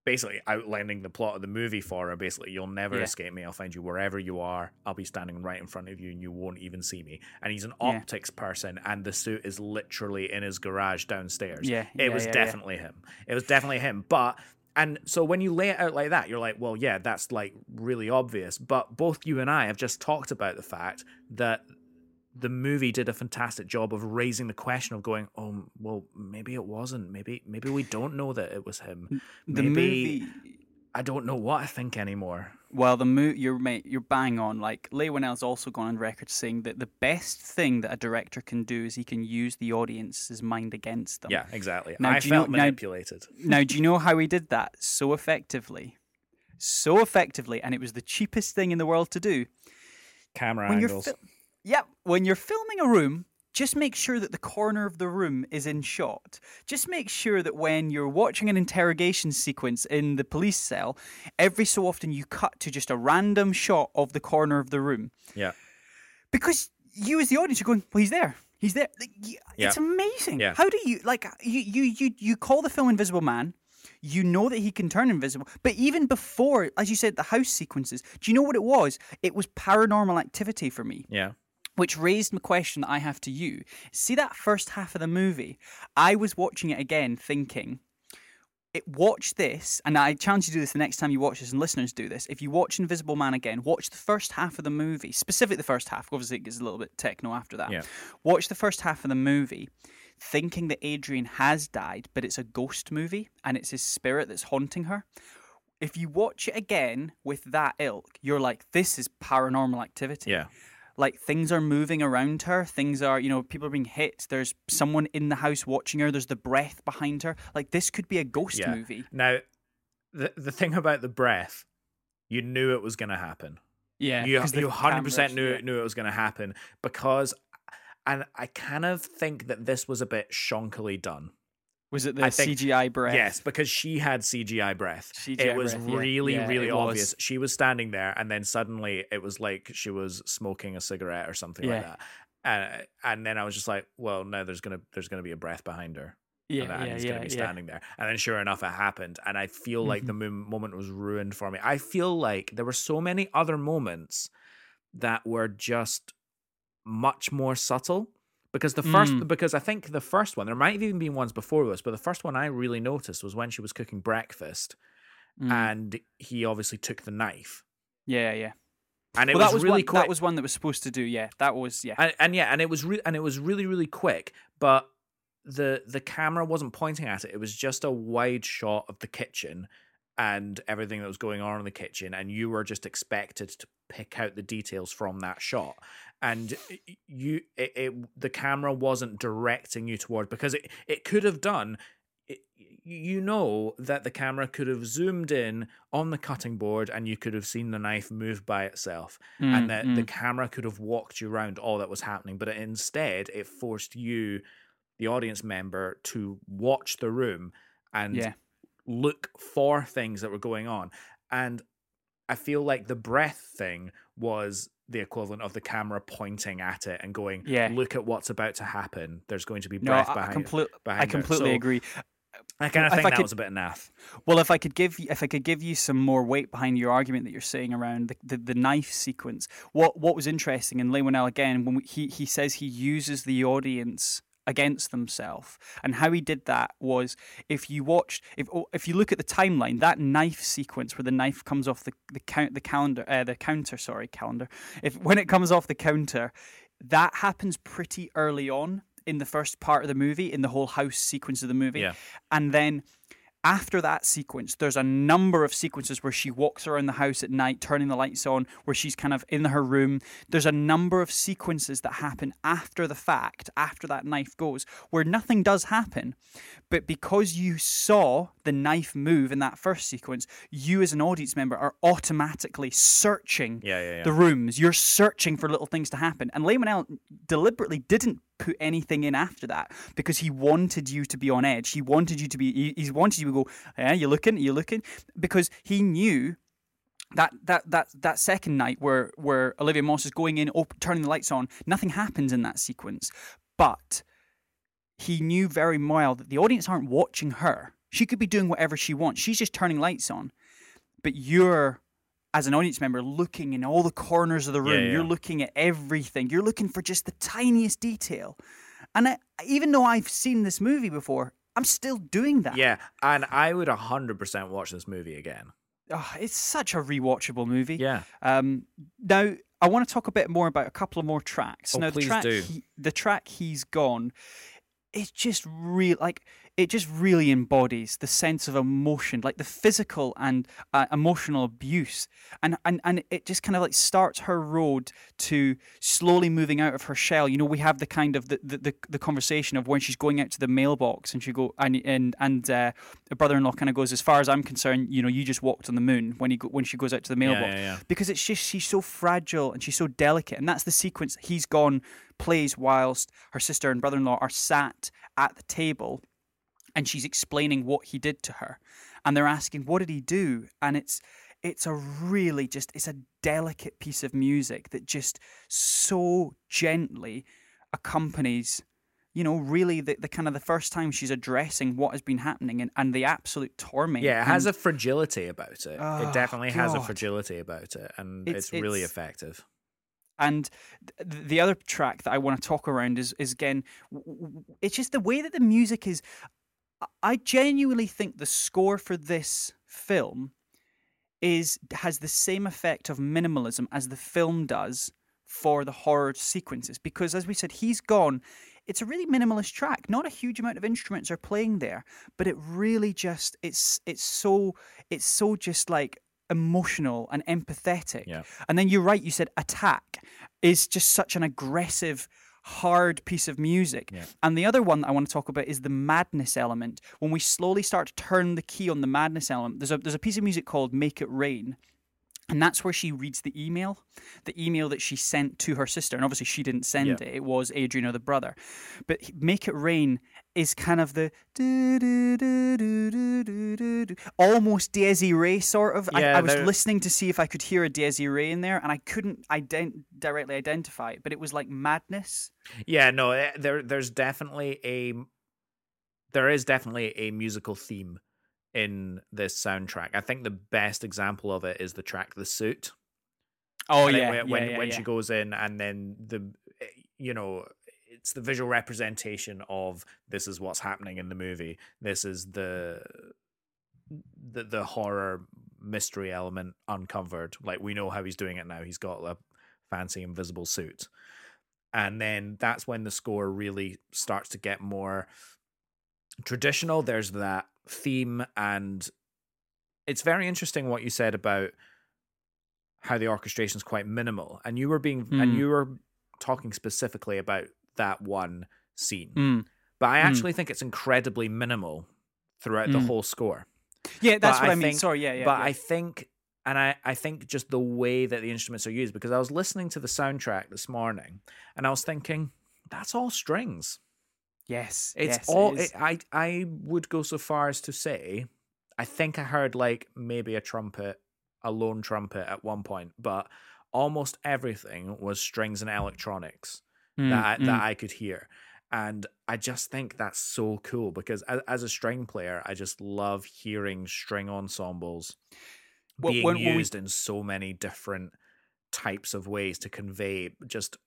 basically outlining the plot of the movie for her. Basically you'll never Yeah. escape me. I'll find you wherever you are. I'll be standing right in front of you and you won't even see me. And he's an Yeah. optics person and the suit is literally in his garage downstairs. Yeah, it yeah, was definitely him. It was definitely him. But and so when you lay it out like that you're like well yeah that's like really obvious. But both you and i have just talked about the fact that the movie did a fantastic job of raising the question of going oh well maybe it wasn't maybe maybe we don't know that it was him the maybe movie. i don't know what i think anymore Well, the mo- you're mate, you're bang on. Like Leigh Whannell's also gone on record saying that the best thing that a director can do is he can use the audience's mind against them. yeah exactly Now, i you know- felt now- manipulated Now, do you know how he did that so effectively? So effectively, and it was the cheapest thing in the world to do. camera When angles you're fil- yep, when you're filming a room, just make sure that the corner of the room is in shot. Just make sure that when you're watching an interrogation sequence in the police cell, every so often you cut to just a random shot of the corner of the room. yeah because you as the audience are going, well, he's there. He's there. Like, y- It's Yeah. amazing. Yeah. How do you like you you you you call the film Invisible Man? You know that he can turn invisible, but even before, as you said, the house sequences. Do you know what it was? It was paranormal activity for me, yeah which raised the question that I have to you. See that first half of the movie? I was watching it again, thinking, it, watch this, and I challenge you to do this the next time you watch this, and listeners do this. If you watch Invisible Man again, watch the first half of the movie, specifically the first half. Obviously, it gets a little bit techno after that. Yeah. Watch the first half of the movie, thinking that Adrian has died, but it's a ghost movie, and it's his spirit that's haunting her. If you watch it again with that ilk, you're like, this is paranormal activity yeah like things are moving around her things are you know people are being hit there's someone in the house watching her there's the breath behind her like this could be a ghost yeah movie now the the thing about the breath you knew it was going to happen yeah you you hundred percent cameras- knew yeah. knew it was going to happen because, and I kind of think that this was a bit shonkily done. Was it the think- CGI breath? Yes, because she had CGI breath. CGI it was breath, really, Yeah, really it was. obvious. She was standing there, and then suddenly it was like she was smoking a cigarette or something like that. And and then I was just like, well, no, there's gonna there's gonna be a breath behind her. Yeah, and, that- and yeah, he's yeah, gonna be yeah. standing there. And then sure enough, it happened. And I feel like Mhm. the mo- moment was ruined for me. I feel like there were so many other moments that were just much more subtle. Because the first, Mm. because I think the first one, there might have even been ones before this, but the first one I really noticed was when she was cooking breakfast, Mm. and he obviously took the knife, yeah, yeah. and it well, was, that was really one, quick. That was one that was supposed to do. Yeah, that was yeah. and, and yeah, and it was re- and it was really really quick, but the the camera wasn't pointing at it. It was just a wide shot of the kitchen and everything that was going on in the kitchen, and you were just expected to pick out the details from that shot. And you, it, it the camera wasn't directing you toward because it it could have done. It, you know that the camera could have zoomed in on the cutting board and you could have seen the knife move by itself Mm, and that the mm. camera could have walked you around all that was happening but instead it forced you the audience member to watch the room and Yeah. Look for things that were going on and i feel like the breath thing was the equivalent of the camera pointing at it and going Yeah. look at what's about to happen there's going to be no, breath I, I, behind, complete, behind I completely So agree. i kind of think I that could- was a bit naff Well, if I could give you- if I could give you some more weight behind your argument that you're saying around the, the, the knife sequence, what what was interesting in Leigh Whannell again when we, he he says he uses the audience against themselves, and how he did that was if you watched if if you look at the timeline, that knife sequence where the knife comes off the the count the calendar uh, the counter sorry calendar. If when it comes off the counter, that happens pretty early on in the first part of the movie in the whole house sequence of the movie, Yeah. and then after that sequence, there's a number of sequences where she walks around the house at night, turning the lights on, where she's kind of in her room. There's a number of sequences that happen after the fact, after that knife goes, where nothing does happen. But because you saw the knife move in that first sequence, you as an audience member are automatically searching yeah yeah yeah the rooms. You're searching for little things to happen. And Lehman deliberately didn't put anything in after that because he wanted you to be on edge. He wanted you to be. He, he wanted you to go. Yeah, you looking? You're looking? Because he knew. That, that that that second night where where Olivia Moss is going in, op- turning the lights on, nothing happens in that sequence. But he knew very well that the audience aren't watching her. She could be doing whatever she wants. She's just turning lights on. But you're as an audience member looking in all the corners of the Yeah, room. yeah. You're looking at everything. You're looking for just the tiniest detail. And I, even though I've seen this movie before, I'm still doing that. yeah and i would 100% watch this movie again Oh, it's such a rewatchable movie. yeah Um, now I want to talk a bit more about a couple of more tracks. Oh, now please the track, do. He, the track he's gone, it's just real like it just really embodies the sense of emotion, like the physical and uh, emotional abuse, and and and it just kind of like starts her road to slowly moving out of her shell. You know, we have the kind of the the, the, the conversation of when she's going out to the mailbox and she go and and and uh, the brother-in-law kind of goes, as far as I'm concerned, you know, you just walked on the moon when he go, when she goes out to the yeah, mailbox yeah, yeah. because it's just she's so fragile and she's so delicate and that's the sequence he's gone plays whilst her sister and brother-in-law are sat at the table and she's explaining what he did to her and they're asking what did he do and it's it's a really just it's a delicate piece of music that just so gently accompanies you know really the, the kind of the first time she's addressing what has been happening and, and the absolute torment Yeah, it has and- a fragility about it. Oh, it ah, definitely has a fragility about it, and It's- it's, really it's- effective. And the other track that I want to talk around is, is again, it's just the way that the music is. I- genuinely think the score for this film is has the same effect of minimalism as the film does for the horror sequences. Because as we said, he's gone. It's a really minimalist track. Not a huge amount of instruments are playing there, but it really just it's it's so it's so just like emotional and empathetic. Yeah. And then you're right, you said attack is just such an aggressive, hard piece of music. Yeah. And the other one that I want to talk about is the madness element. When we slowly start to turn the key on the madness element, there's a there's a piece of music called Make It Rain. And that's where she reads the email, the email that she sent to her sister. And obviously, she didn't send yeah. it, it was Adriano, the brother. But Make It Rain is kind of the almost Dies Irae sort of. Yeah, I, I was they're... listening to see if I could hear a Dies Irae in there, and I couldn't ident- directly identify it, but it was like madness. Yeah, no, eh, there, there's definitely a. There is definitely a musical theme in this soundtrack. I think the best example of it is the track "The Suit." Oh, yeah. when when, yeah, when yeah. she goes in and then the eh, you know it's the visual representation of this is what's happening in the movie. This is the the the horror mystery element uncovered. Like we know how he's doing it now. He's got a fancy invisible suit. And then that's when the score really starts to get more traditional. There's that theme and it's very interesting what you said about how the orchestration is quite minimal. And you were being and Mm. you were talking specifically about that one scene. Mm. But I Mm. actually think it's incredibly minimal throughout the Mm. whole score. Yeah, that's But what I I, mean. think- Sorry, yeah, yeah. but yeah. I think and I, I think just the way that the instruments are used, because I was listening to the soundtrack this morning and I was thinking, that's all strings. Yes, It's yes, all It I I would go so far as to say I think I heard like maybe a trumpet, a lone trumpet at one point, but almost everything was strings and electronics Mm, that I, mm. that I could hear. And I just think that's so cool because as, as a string player, I just love hearing string ensembles Well, being when- when we- used in so many different types of ways to convey just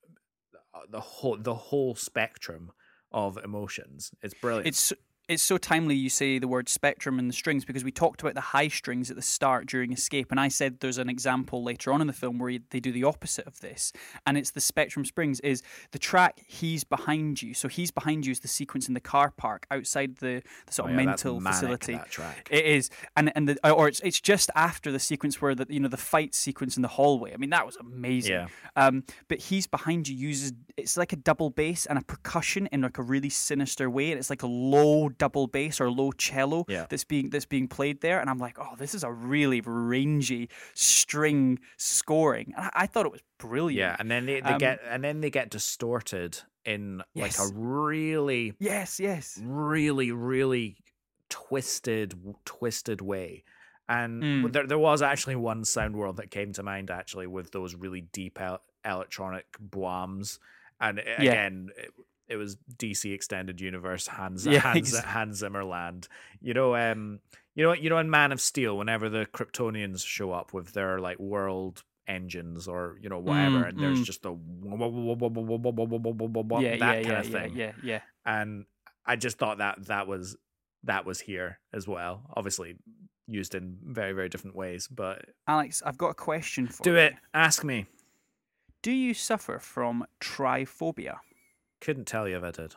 uh, the whole the whole spectrum of emotions. It's brilliant. It's it's so timely you say the word spectrum and the strings because we talked about the high strings at the start during Escape, and I said there's an example later on in the film where they do the opposite of this, and it's the spectrum springs. Is the track "He's Behind You"? So "He's Behind You" is the sequence in the car park outside the, the sort Oh, of yeah, mental manic, facility. That track. It is, and and the or it's it's just after the sequence where the you know the fight sequence in the hallway. I mean that was amazing. Yeah. Um, but he's behind you uses it's like a double bass and a percussion in like a really sinister way, and it's like a low double bass or low cello Yeah. that's being that's being played there. And I'm like, oh, this is a really rangy string scoring. And I, I thought it was brilliant. Yeah, and then they, they Um, get and then they get distorted in like a really Yes. Yes. really really twisted twisted way and Mm. there, there was actually one sound world that came to mind actually with those really deep el- electronic bombs and Yeah. again it, it was dc extended universe hans Yeah, hans, ex- hans zimmerland you know um you know you know in man of steel whenever the kryptonians show up with their like world engines or you know whatever Mm, and there's mm. just the Yeah. that Yeah. kind Yeah. of thing Yeah. Yeah. yeah. and I just thought that that was that was here as well. Obviously used in very very different ways, but Alex, I've got a question for you. do you. it. Ask me. Do you suffer from trypophobia? Couldn't tell you if I did.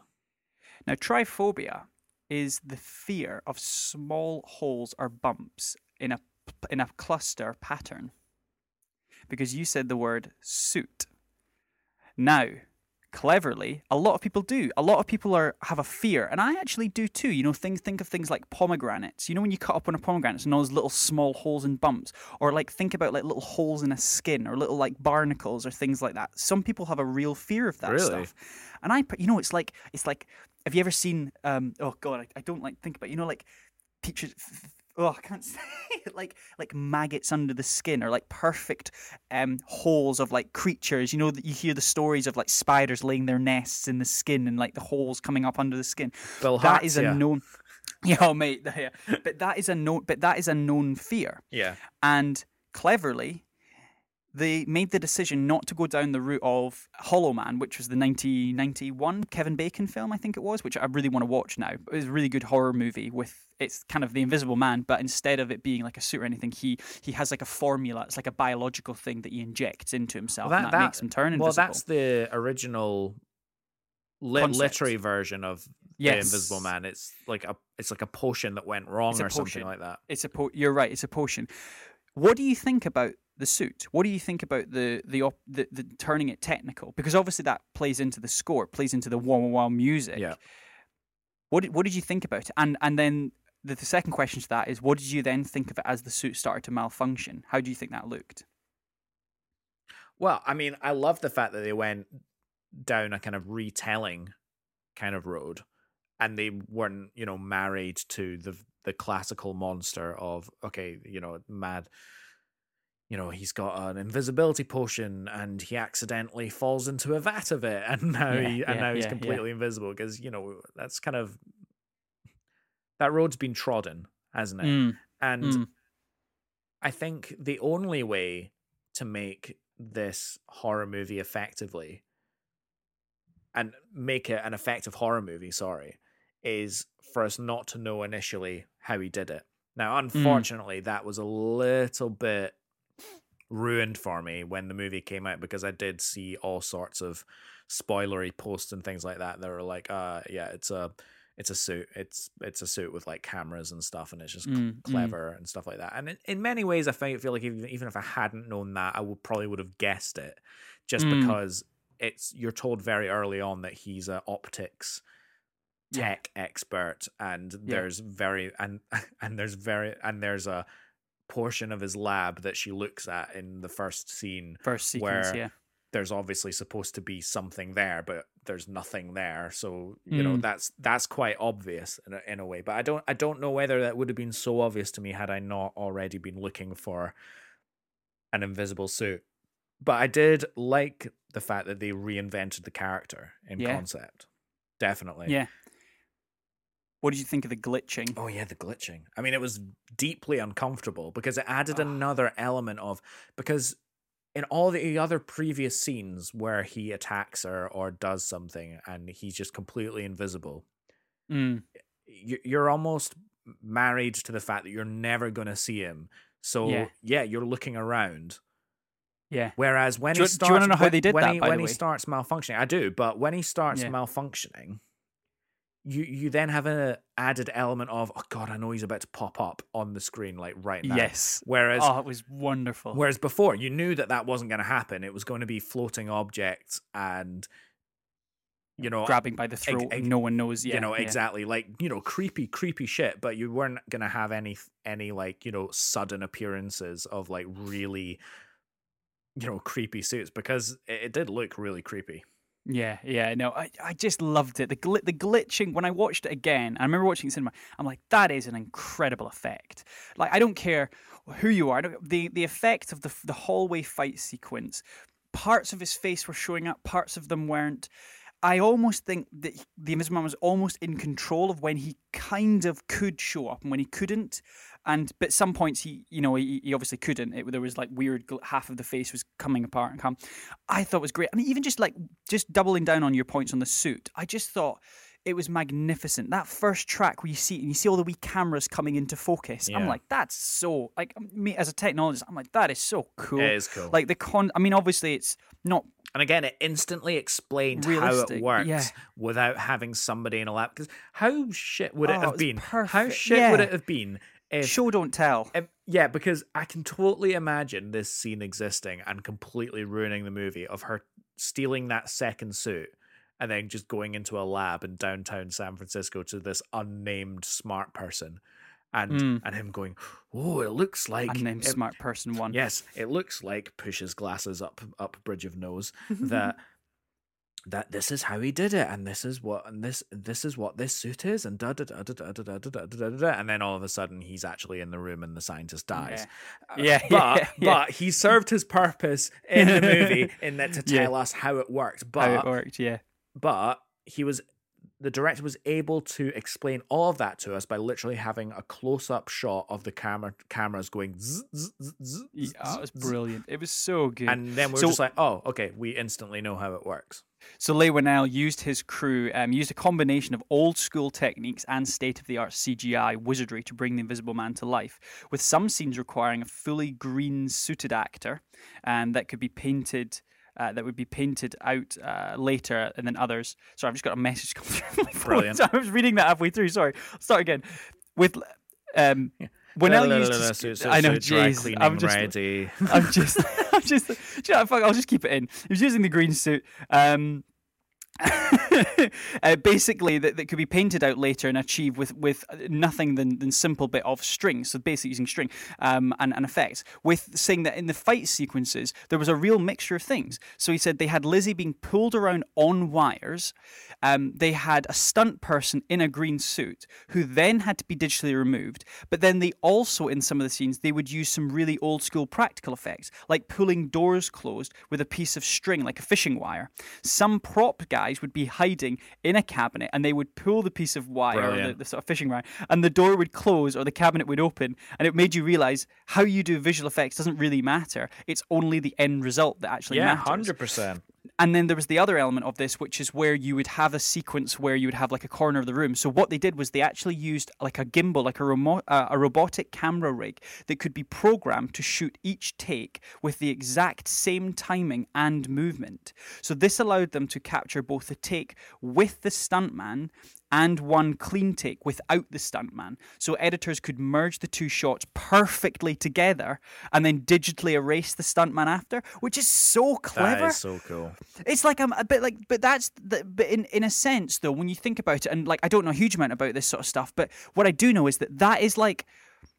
Now, trypophobia is the fear of small holes or bumps in a in a cluster pattern. Because you said the word suit. Now, cleverly, a lot of people do. A lot of people are have a fear, and I actually do too. You know, things think of things like pomegranates. You know, when you cut up on a pomegranate and all those little small holes and bumps, or like think about like little holes in a skin, or little like barnacles, or things like that. Some people have a real fear of that Really? stuff. And I, you know, it's like it's like. Have you ever seen? Um, oh God, I, I don't like think about. You know, like pictures. Oh, I can't say it. Like like maggots under the skin, or like perfect um, holes of like creatures. You know that you hear the stories of like spiders laying their nests in the skin, and like the holes coming up under the skin. Bill That is a yeah. known. Yeah, oh, mate. Yeah. But that is a known. But that is a known fear. Yeah. And cleverly, they made the decision not to go down the route of Hollow Man, which was the 1991 Kevin Bacon film, I think it was, which I really want to watch now. It was a really good horror movie with it's kind of the Invisible Man, but instead of it being like a suit or anything, he he has like a formula. It's like a biological thing that he injects into himself, Well, and that, makes him turn invisible. Well, that's the original li- literary version of the Invisible Man. It's like a it's like a potion that went wrong or something like that. It's a po- you're right. It's a potion. What do you think about the suit? What do you think about the the, op- the the turning it technical? Because obviously that plays into the score, plays into the wah wah music. Yeah. What did, what did you think about it? And and then the, the second question to that is, what did you then think of it as the suit started to malfunction? How do you think that looked? Well, I mean, I love the fact that they went down a kind of retelling kind of road and they weren't, you know, married to the the classical monster of okay, you know, mad you know, he's got an invisibility potion and he accidentally falls into a vat of it and now Yeah, he and yeah, now he's yeah, completely invisible because, you know, that's kind of that road's been trodden, hasn't it? Mm, And mm. I think the only way to make this horror movie effectively and make it an effective horror movie, sorry, is for us not to know initially how he did it. Now, unfortunately, that was a little bit ruined for me when the movie came out because I did see all sorts of spoilery posts and things like that that were like, uh yeah, it's a it's a suit. It's it's a suit with like cameras and stuff, and it's just cl- Mm, mm. clever and stuff like that. And in, in many ways, I fe- feel like even, even if I hadn't known that, I would probably would have guessed it, just Mm. because it's you're told very early on that he's a optics Yeah. tech expert, and there's very and and there's very and there's a portion of his lab that she looks at in the first scene First sequence, where yeah. there's obviously supposed to be something there, but there's nothing there. So you know Mm. that's that's quite obvious in a, in a way. But I don't I don't know whether that would have been so obvious to me had I not already been looking for an invisible suit. But I did like the fact that they reinvented the character in Yeah. concept. Definitely. Yeah. What did you think of the glitching? Oh yeah, the glitching. I mean, it was deeply uncomfortable because it added Ah. another element of because in all the other previous scenes where he attacks her or does something and he's just completely invisible, Mm, you- you're almost married to the fact that you're never going to see him. So Yeah. yeah. you're looking around. yeah. Whereas when Do he you- do you starts, wanna know how they did when that, he, when he way? starts malfunctioning, I do. But when he starts Yeah. malfunctioning, you you then have an added element of oh god, I know he's about to pop up on the screen like right now. Yes. Whereas Oh, it was wonderful. whereas before you knew that that wasn't going to happen. It was going to be floating objects and you know Grabbing by the throat, ex- no one knows. Yeah, you know yeah. exactly like you know creepy creepy shit but you weren't gonna have any any like you know sudden appearances of like really you know creepy suits because it, it did look really creepy Yeah, yeah, no, I, I just loved it. The gl- the glitching when I watched it again. I remember watching it in cinema. I'm like, that is an incredible effect. Like, I don't care who you are. The the effect of the the hallway fight sequence. Parts of his face were showing up. Parts of them weren't. I almost think that he- the Invisible Man was almost in control of when he kind of could show up and when he couldn't. And but some points he, you know, he, he obviously couldn't. It, there was like weird half of the face was coming apart and come. I thought it was great, and even just like just doubling down on your points on the suit, I just thought it was magnificent. That first track where you see and you see all the wee cameras coming into focus. I'm like, that's so like me as a technologist. I'm like, that is so cool. it is cool Like the con. I mean, obviously it's not and again it instantly explained how it works yeah. without having somebody in a lab. Because how shit would it Oh, have it's been? How perfect, shit would it have been if show don't tell. Um, yeah, because I can totally imagine this scene existing and completely ruining the movie of her stealing that second suit and then just going into a lab in downtown San Francisco to this unnamed smart person and Mm. and him going, "Oh, it looks like Unnamed it- smart person one. Yes, it looks like pushes glasses up up bridge of nose that that this is how he did it and this is what and this this is what this suit is and da da da da da da da da da da and then all of a sudden he's actually in the room and the scientist dies. Uh, Yeah, but yeah, yeah. but he served his purpose in the movie in that to Yeah. tell us how it worked. But How it worked. Yeah. but he was the director was able to explain all of that to us by literally having a close-up shot of the camera cameras going zzz, zzz, zzz, Yeah, it was brilliant. It was so good. and then we were So- just like, oh, okay, we instantly know how it works. So Leigh Whannell used his crew, um, used a combination of old school techniques and state of the art CGI wizardry to bring the Invisible Man to life, with some scenes requiring a fully green suited actor um, that could be painted. Uh, that would be painted out uh, later, and then others. Sorry, I've just got a message come through my phone. Brilliant. I was reading that halfway through. Sorry, I'll start again. With um, Whannell used. his- So- so- I know, so jeez, I'm just. ready. I'm just, I'm just, you know, fuck, I'll just keep it in. He was using the green suit. Um, uh, basically that, that could be painted out later and achieved with with nothing than, than simple bit of string. So basically using string um, and, and effects. With saying that in the fight sequences there was a real mixture of things. So he said they had Lizzie being pulled around on wires. Um, they had a stunt person in a green suit who then had to be digitally removed. But then they also, in some of the scenes, they would use some really old school practical effects, like pulling doors closed with a piece of string, like a fishing wire. Some prop guys would be hiding in a cabinet and they would pull the piece of wire, or the, the sort of fishing wire, and the door would close or the cabinet would open. And it made you realize how you do visual effects doesn't really matter. It's only the end result that actually matters. yeah, matters. 100%. And then there was the other element of this, which is where you would have a sequence where you would have like a corner of the room. So what they did was they actually used like a gimbal, like a remote, uh, a robotic camera rig that could be programmed to shoot each take with the exact same timing and movement. So this allowed them to capture both the take with the stuntman and one clean take without the stuntman. So editors could merge the two shots perfectly together and then digitally erase the stuntman after, which is so clever. That is so cool. It's like um, I'm a bit like, but that's the, but in in a sense though, when you think about it, and like I don't know a huge amount about this sort of stuff, but what I do know is that that is like,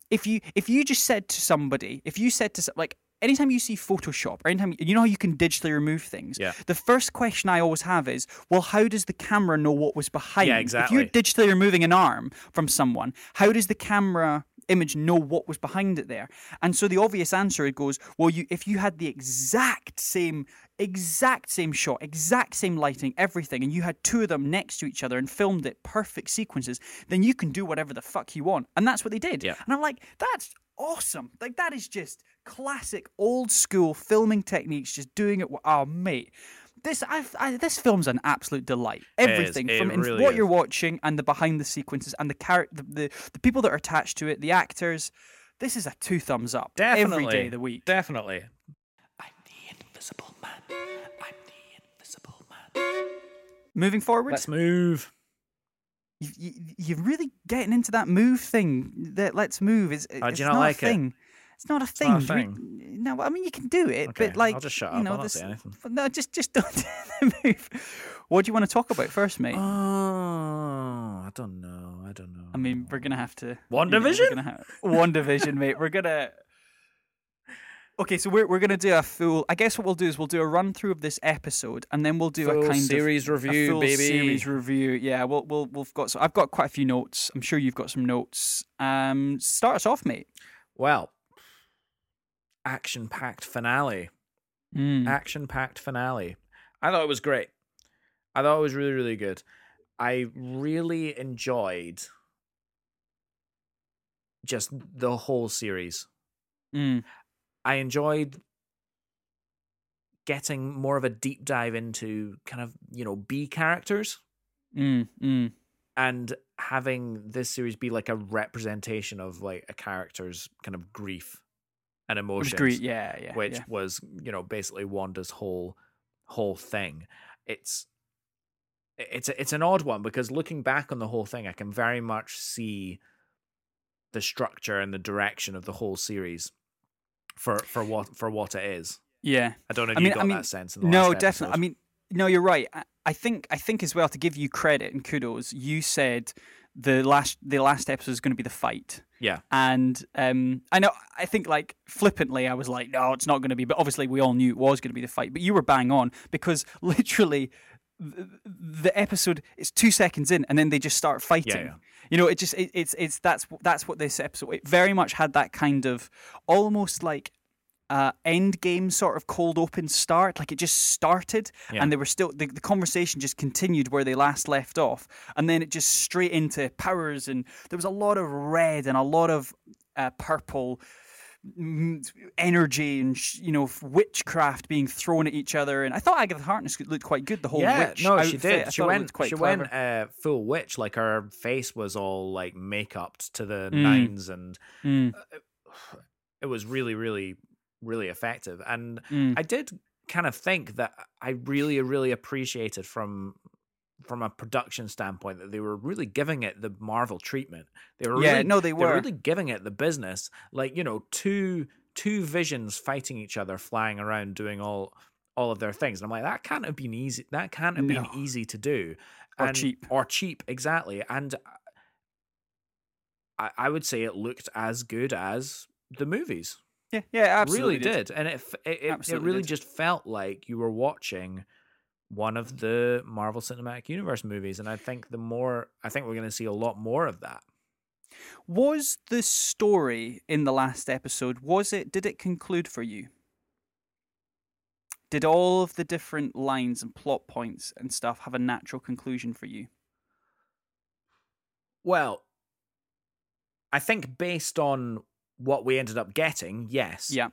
if you if you just said to somebody, if you said to some- like. Anytime you see Photoshop, or anytime you know how you can digitally remove things. Yeah. The first question I always have is, well, how does the camera know what was behind? Yeah, exactly. If you're digitally removing an arm from someone, how does the camera image know what was behind it there? And so the obvious answer it goes, well, you if you had the exact same exact same shot, exact same lighting, everything, and you had two of them next to each other and filmed it perfect sequences, then you can do whatever the fuck you want. And that's what they did. Yeah. And I'm like, that's awesome. Like that is just classic old school filming techniques, just doing it. Oh, mate. This I, I, this film's an absolute delight. is. Everything It from in- really what is. you're watching and the behind the sequences and the char- the, the the people that are attached to it, the actors. This is a two thumbs up Definitely. every day of the week. Definitely. I'm the invisible man. I'm the invisible man. Moving forward, Let's move. You, you, you're really getting into that move thing. That let's move is. Oh, it's not not like a it? thing. It's not a thing. not a thing. No, I mean you can do it, Okay, but like I'll just shut you up. know, I'll not this, say anything. No, just just don't do the move. What do you want to talk about first, mate? Oh, I don't know. I don't know. I mean, we're gonna have to. One you know, division? have- WandaVision, mate. We're gonna. Okay, so we're we're gonna do a full. I guess what we'll do is we'll do a run through of this episode, and then we'll do Full a kind series of review, a full baby. Series review. Yeah, we'll we'll we've got. So I've got quite a few notes. I'm sure you've got some notes. Um, start us off, mate. Well, action-packed finale. Mm. Action-packed finale. I thought it was great. I thought it was really, really good. I really enjoyed just the whole series. Mm. I enjoyed getting more of a deep dive into kind of, you know, B characters Mm. Mm. and having this series be like a representation of like a character's kind of grief and emotions. great. Yeah, yeah. which yeah. was you know basically Wanda's whole whole thing. It's it's a, it's an odd one because looking back on the whole thing, I can very much see the structure and the direction of the whole series for for what for what it is. Yeah. I don't know if I you got I mean, that sense in the No, definitely. I mean, no, you're right. I, I think I think as well to give you credit and kudos. You said the last the last episode is going to be the fight. yeah, And um, I know, I think like flippantly, I was like, no, it's not going to be. But obviously, we all knew it was going to be the fight. But you were bang on because literally, the, episode is two seconds in, and then they just start fighting. yeah. You know, it just it, it's it's that's that's what this episode. It very much had that kind of almost like uh, end game sort of cold open start. Like it just started, Yeah. and they were still the, the conversation just continued where they last left off, and then it just straight into powers, and there was a lot of red and a lot of uh, purple. Energy and you know witchcraft being thrown at each other, and I thought Agatha Harkness looked quite good. The whole yeah, witch no, she did. She went. quite She clever. went uh, full witch. Like her face was all like makeup to the Mm. nines, and Mm, it was really, really, really effective. And mm. I did kind of think that I really, really appreciated from from a production standpoint that they were really giving it the Marvel treatment. They were Yeah, really, no, they were were. really giving it the business. Like you know, two two visions fighting each other, flying around, doing all all of their things. And I'm like, that can't have been easy. That can't have been easy to do. Or cheap. Or cheap, exactly. And I, I would say it looked as good as the movies. Yeah, yeah, absolutely. really did. And it, it, it, it really did. just felt like you were watching one of the Marvel Cinematic Universe movies. And I think the more, I think we're going to see a lot more of that. Was the story in the last episode, was it, did it conclude for you? Did all of the different lines and plot points and stuff have a natural conclusion for you? Well, I think based on what we ended up getting, yes. Yeah.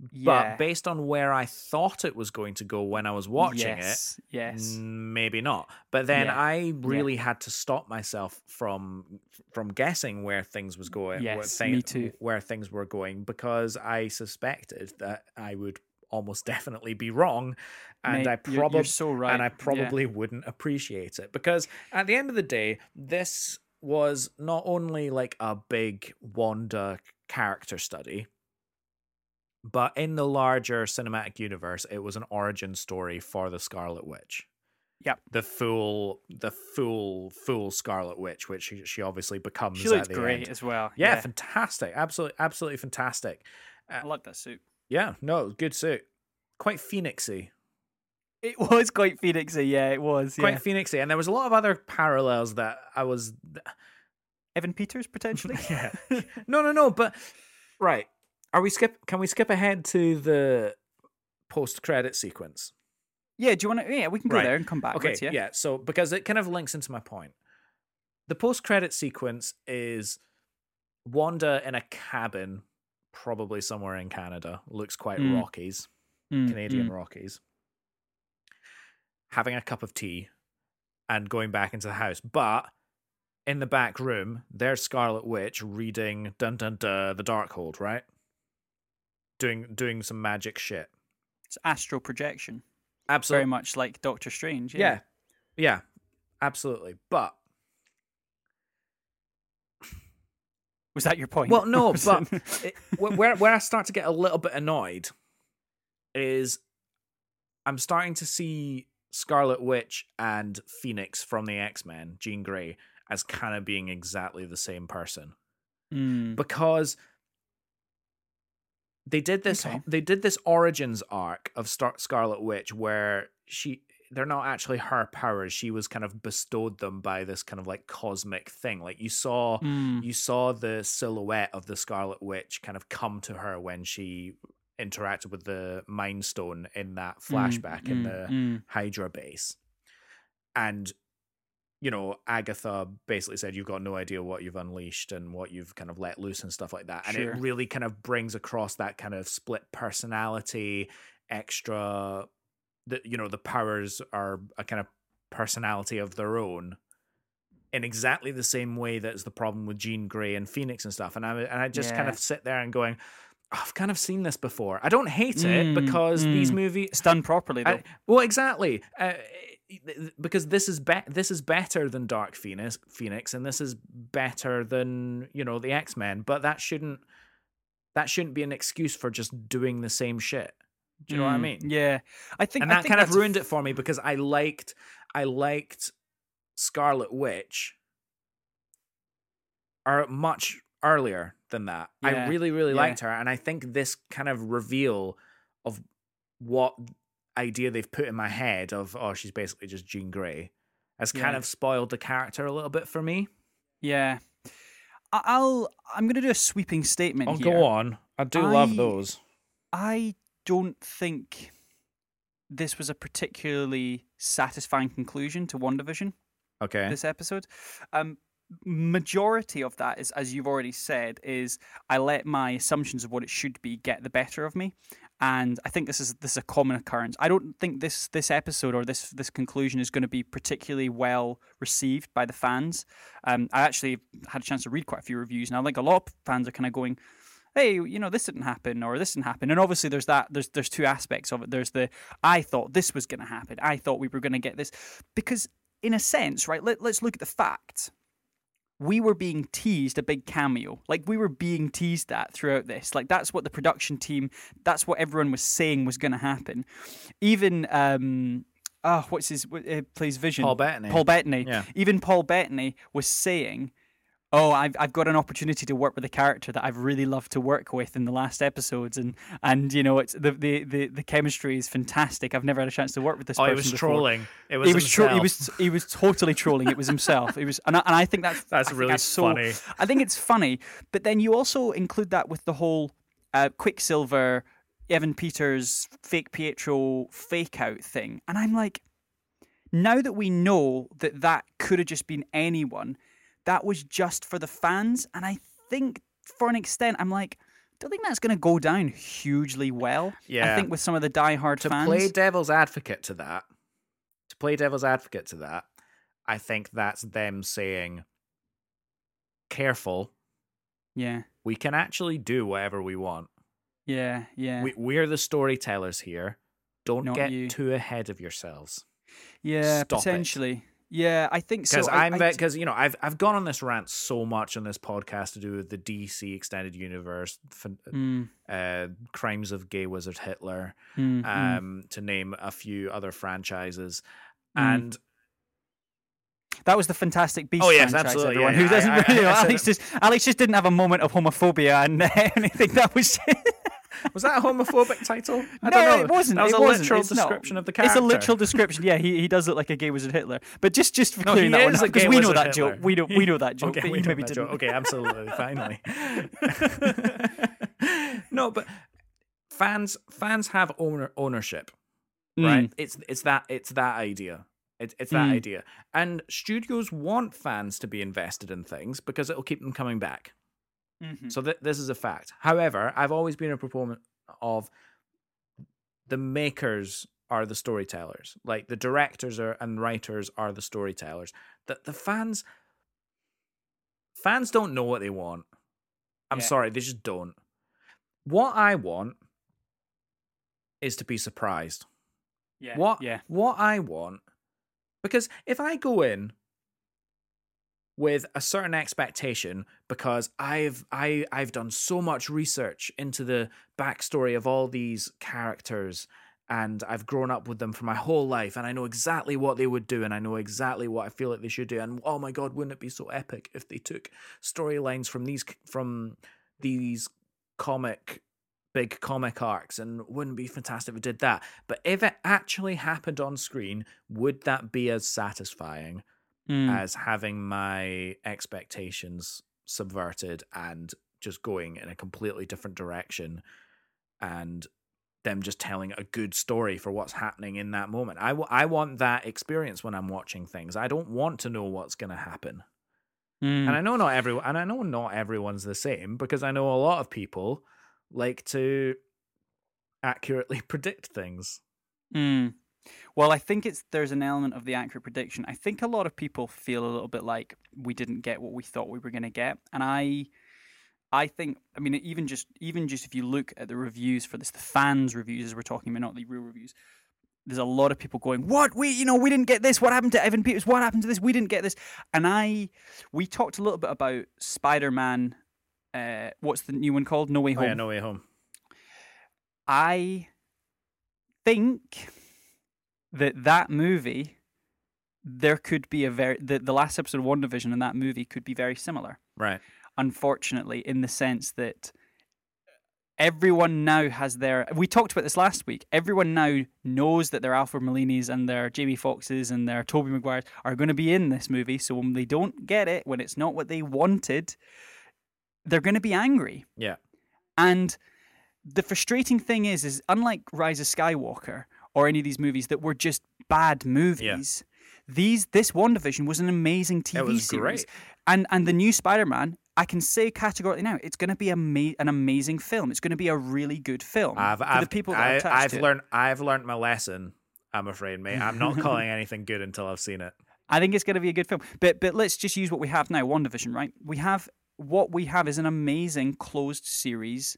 But Yeah. based on where I thought it was going to go when I was watching yes, it, Yes. maybe not. But then Yeah. I really had to stop myself from from guessing where things was going. where Yes, thing- me too. Where things were going because I suspected that I would almost definitely be wrong, and Mate, I probably so right. and I Yeah. probably wouldn't appreciate it because at the end of the day, this was not only like a big Wanda character study, but in the larger cinematic universe, it was an origin story for the Scarlet Witch. Yep. The full, the full, full Scarlet Witch, which she, she obviously becomes. She the great end. as well. Yeah, Yeah. fantastic. Absolutely, absolutely fantastic. Uh, I like that suit. Yeah, no, good suit. Quite phoenixy. It was quite Phoenixy, yeah, it was. Yeah. Quite phoenixy. And there was a lot of other parallels that I was Evan Peters potentially. yeah. No, no, no. But right, are we skip? Can we skip ahead to the post-credit sequence? yeah. Do you want to? Yeah, we can go Right. there and come back. Okay, yeah. yeah. So because it kind of links into my point, the post-credit sequence is Wanda in a cabin, probably somewhere in Canada. Looks quite Mm. Rockies, Mm, Canadian mm. Rockies. Having a cup of tea and going back into the house, but in the back room, there's Scarlet Witch reading dun dun dun the Darkhold, right? Doing doing some magic shit. It's astral projection, Absolutely. very much like Doctor Strange. yeah. yeah. Absolutely. But Was that your point? Well, no, but it, where where I start to get a little bit annoyed is I'm starting to see Scarlet Witch and Phoenix from the X Men, Jean Grey, as kind of being exactly the same person Mm, because they did this Okay. they did this origins arc of Star- Scarlet Witch where she they're not actually her powers she was kind of bestowed them by this kind of like cosmic thing like you saw mm, you saw the silhouette of the Scarlet Witch kind of come to her when she interacted with the Mind Stone in that flashback in mm, the mm. Hydra base. And, you know, Agatha basically said, You've got no idea what you've unleashed and what you've kind of let loose and stuff like that. And Sure. it really kind of brings across that kind of split personality, extra, that, you know, the powers are a kind of personality of their own in exactly the same way that's the problem with Jean Grey and Phoenix and stuff. And I and I just kind of sit there and going, I've kind of seen this before. I don't hate it Mm, because these mm. movies. It's done properly though. I- well, exactly. Uh, because this is be- this is better than Dark Phoenix, Phoenix, and this is better than you know the X Men. But that shouldn't that shouldn't be an excuse for just doing the same shit. Do you know what I Mm, mean? Yeah, I think and that think kind of ruined it for me because I liked I liked Scarlet Witch are much earlier than that. I really really yeah. liked her and I think this kind of reveal of what idea they've put in my head of oh she's basically just Jean Grey has kind of spoiled the character a little bit for me. Yeah, I- I'll. I'm going to do a sweeping statement Oh here. go on. I do love those. I don't think this was a particularly satisfying conclusion to WandaVision. Okay. this episode. Um, majority of that is, as you've already said, is I let my assumptions of what it should be get the better of me, and I think this is this is a common occurrence. I don't think this this episode or this this conclusion is going to be particularly well received by the fans. Um, I actually had a chance to read quite a few reviews, and I think a lot of fans are kind of going. Hey, you know this didn't happen, or this didn't happen, and obviously there's that. There's there's two aspects of it. There's the I thought this was going to happen. I thought we were going to get this, because in a sense, right? Let, let's look at the facts. We were being teased a big cameo. Like we were being teased that throughout this. Like that's what the production team, that's what everyone was saying was going to happen. Even um oh, what's his uh, plays Vision? Paul Bettany. Paul Bettany. Yeah. Even Paul Bettany was saying, "Oh, I've I've got an opportunity to work with a character that I've really loved to work with in the last episodes, and and you know it's the the the, the chemistry is fantastic. I've never had a chance to work with this Oh, person he was before." trolling. It was he was tro- he was he was totally trolling. It was himself. It was, and I, and I think that's That's I really that's so- funny. I think it's funny, but then you also include that with the whole uh, Quicksilver, Evan Peters, fake Pietro, fake out thing, and I'm like, now that we know that that could have just been anyone, that was just for the fans, and I think for an extent, I'm like. I Don't think that's going to go down hugely well. Yeah. I think with some of the diehard to fans. To play devil's advocate to that, to play devil's advocate to that, I think that's them saying, "Careful, yeah, we can actually do whatever we want. yeah, yeah. We, we're the storytellers here. Don't Not get you." too ahead of yourselves." Yeah, Stop it. Yeah, I think so. Because I'm because you know I've I've gone on this rant so much on this podcast to do with the DC extended universe, Mm, uh, crimes of gay wizard Hitler, mm, mm. um, to name a few other franchises, Mm. and That was the Fantastic Beasts Oh, yes, franchise. absolutely, Everyone yeah, who doesn't I- I- know, I Alex just Alex just didn't have a moment of homophobia and anything. That was was that a homophobic title? I no, don't know. it wasn't. That was it a wasn't. literal It's not. description of the character. It's a literal description. Yeah, he, he does look like a gay wizard Hitler. But just just for No, clearing that one up, because we know that Hitler. joke. We know we know that joke. Okay, but we you know maybe that didn't. joke. Okay, absolutely, finally. no, but fans fans have owner ownership, right? Mm. It's it's that it's that idea. It's it's that Mm. idea, and studios want fans to be invested in things because it'll keep them coming back. Mhm. So th- this is a fact. However, I've always been a proponent of the makers are the storytellers. Like the directors are and writers are the storytellers. That the fans fans don't know what they want. I'm Yeah. sorry, they just don't. What I want is to be surprised. Yeah. What Yeah. what I want because if I go in with a certain expectation because I've I I've done so much research into the backstory of all these characters and I've grown up with them for my whole life and I know exactly what they would do and I know exactly what I feel like they should do. And oh my god wouldn't it be so epic if they took storylines from these from these comic big comic arcs and wouldn't be fantastic if it did that. But if it actually happened on screen would that be as satisfying Mm. as having my expectations subverted and just going in a completely different direction and them just telling a good story for what's happening in that moment. I, w- I want that experience when I'm watching things. I don't want to know what's going to happen. Mm. And I know not everyone and I know not everyone's the same because I know a lot of people like to accurately predict things. Mm. Well, I think it's there's an element of the accurate prediction. I think a lot of people feel a little bit like we didn't get what we thought we were going to get, and I, I think, I mean, even just even just if you look at the reviews for this, the fans' reviews, as we're talking about, not the real reviews. There's a lot of people going, "What we, you know, we didn't get this. What happened to Evan Peters? What happened to this? We didn't get this." And I, we talked a little bit about Spider-Man. Uh, what's the new one called? No Way Oh Home. yeah, no way home. I think that that movie there could be a very the, the last episode of WandaVision and that movie could be very similar. Right. Unfortunately, in the sense that everyone now has their we talked about this last week. Everyone now knows that their Alfred Molina's and their Jamie Foxxes and their Tobey Maguires are going to be in this movie. So when they don't get it, when it's not what they wanted, they're going to be angry. Yeah. And the frustrating thing is, is unlike Rise of Skywalker or any of these movies that were just bad movies, these this WandaVision was an amazing TV was series. great. And and the new Spider-Man, I can say categorically now, it's going to be ama- an amazing film. It's going to be a really good film I've, for I've, the people that I, attached I've to learned I've learned my lesson. I'm afraid, mate. I'm not calling anything good until I've seen it. I think it's going to be a good film. But but let's just use what we have now, WandaVision, right? We have what we have is an amazing closed series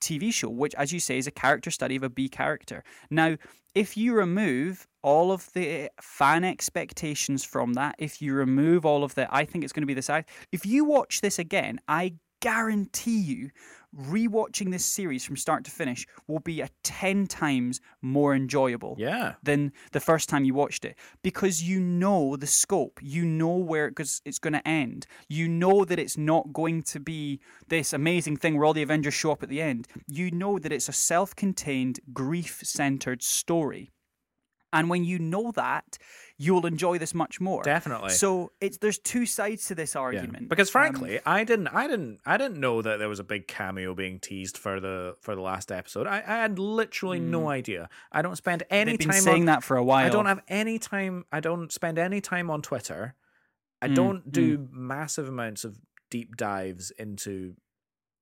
TV show, which, as you say, is a character study of a B character. Now, if you remove all of the fan expectations from that, if you remove all of the, I think it's going to be this. If you watch this again, I guarantee you rewatching this series from start to finish will be a 10 times more enjoyable Yeah. than the first time you watched it. Because you know the scope. You know where it it's going to end. You know that it's not going to be this amazing thing where all the avengers show up at the end. You know that it's a self-contained grief-centered story and when you know that you'll enjoy this much more Definitely. so it's there's two sides to this Yeah. argument Because Um, frankly, I didn't, I didn't, I didn't know that there was a big cameo being teased for the for the last episode. I, I had literally no idea. I don't spend any Hmm. been time saying on, that for a while I don't have any time. I don't spend any time on Twitter. I Mm, don't do massive amounts of deep dives into,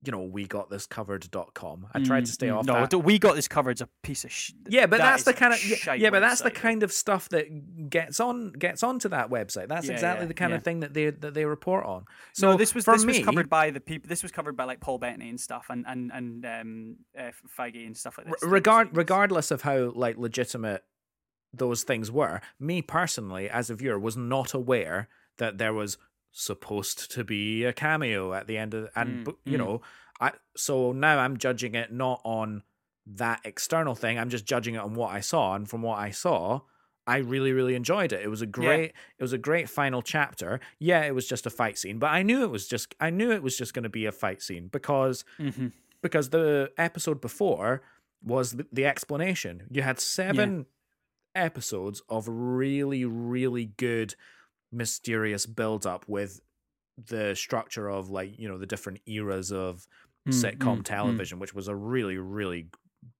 you know, we got this covered.com. I tried to stay Mm, off no, that. we got this covered's a piece of sh- Yeah, but that that's the kind of yeah, yeah, but that's the kind of stuff that gets on gets onto that website. That's Yeah, exactly yeah, the kind of thing that they that they report on. So no, this was this me, was covered by the people. This was covered by like Paul Bettany and stuff, and and and um, uh, Feige and stuff like this. Regard regardless of how like legitimate those things were me personally as a viewer was not aware that there was supposed to be a cameo at the end of and Mm, you mm. know i so now i'm judging it not on that external thing i'm just judging it on what i saw and from what i saw i really really enjoyed it. It was a great it was a great final chapter. Yeah it was just a fight scene but i knew it was just i knew it was just going to be a fight scene because hmm because the episode before was the, the explanation. You had seven episodes of really, really good, mysterious build up with the structure of like you know the different eras of Mm, sitcom mm, mm. television, which was a really, really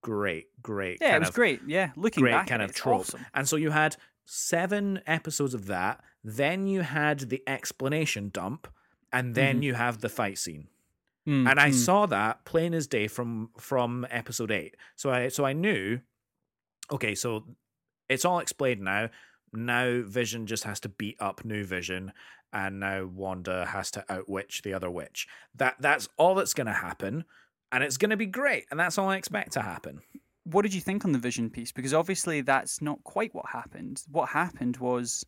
great, great, Yeah, kind it was of great. Yeah, looking great back, kind of trope. awesome. And so you had seven episodes of that. Then you had the explanation dump, and then Mhm. you have the fight scene Mm, and I mm. saw that plain as day from from episode eight. So I so I knew, okay, so it's all explained now. Now Vision just has to beat up New Vision, and now Wanda has to outwitch the other witch. That that's all that's going to happen, and it's going to be great, and that's all I expect to happen. What did you think on the Vision piece? Because obviously that's not quite what happened. What happened was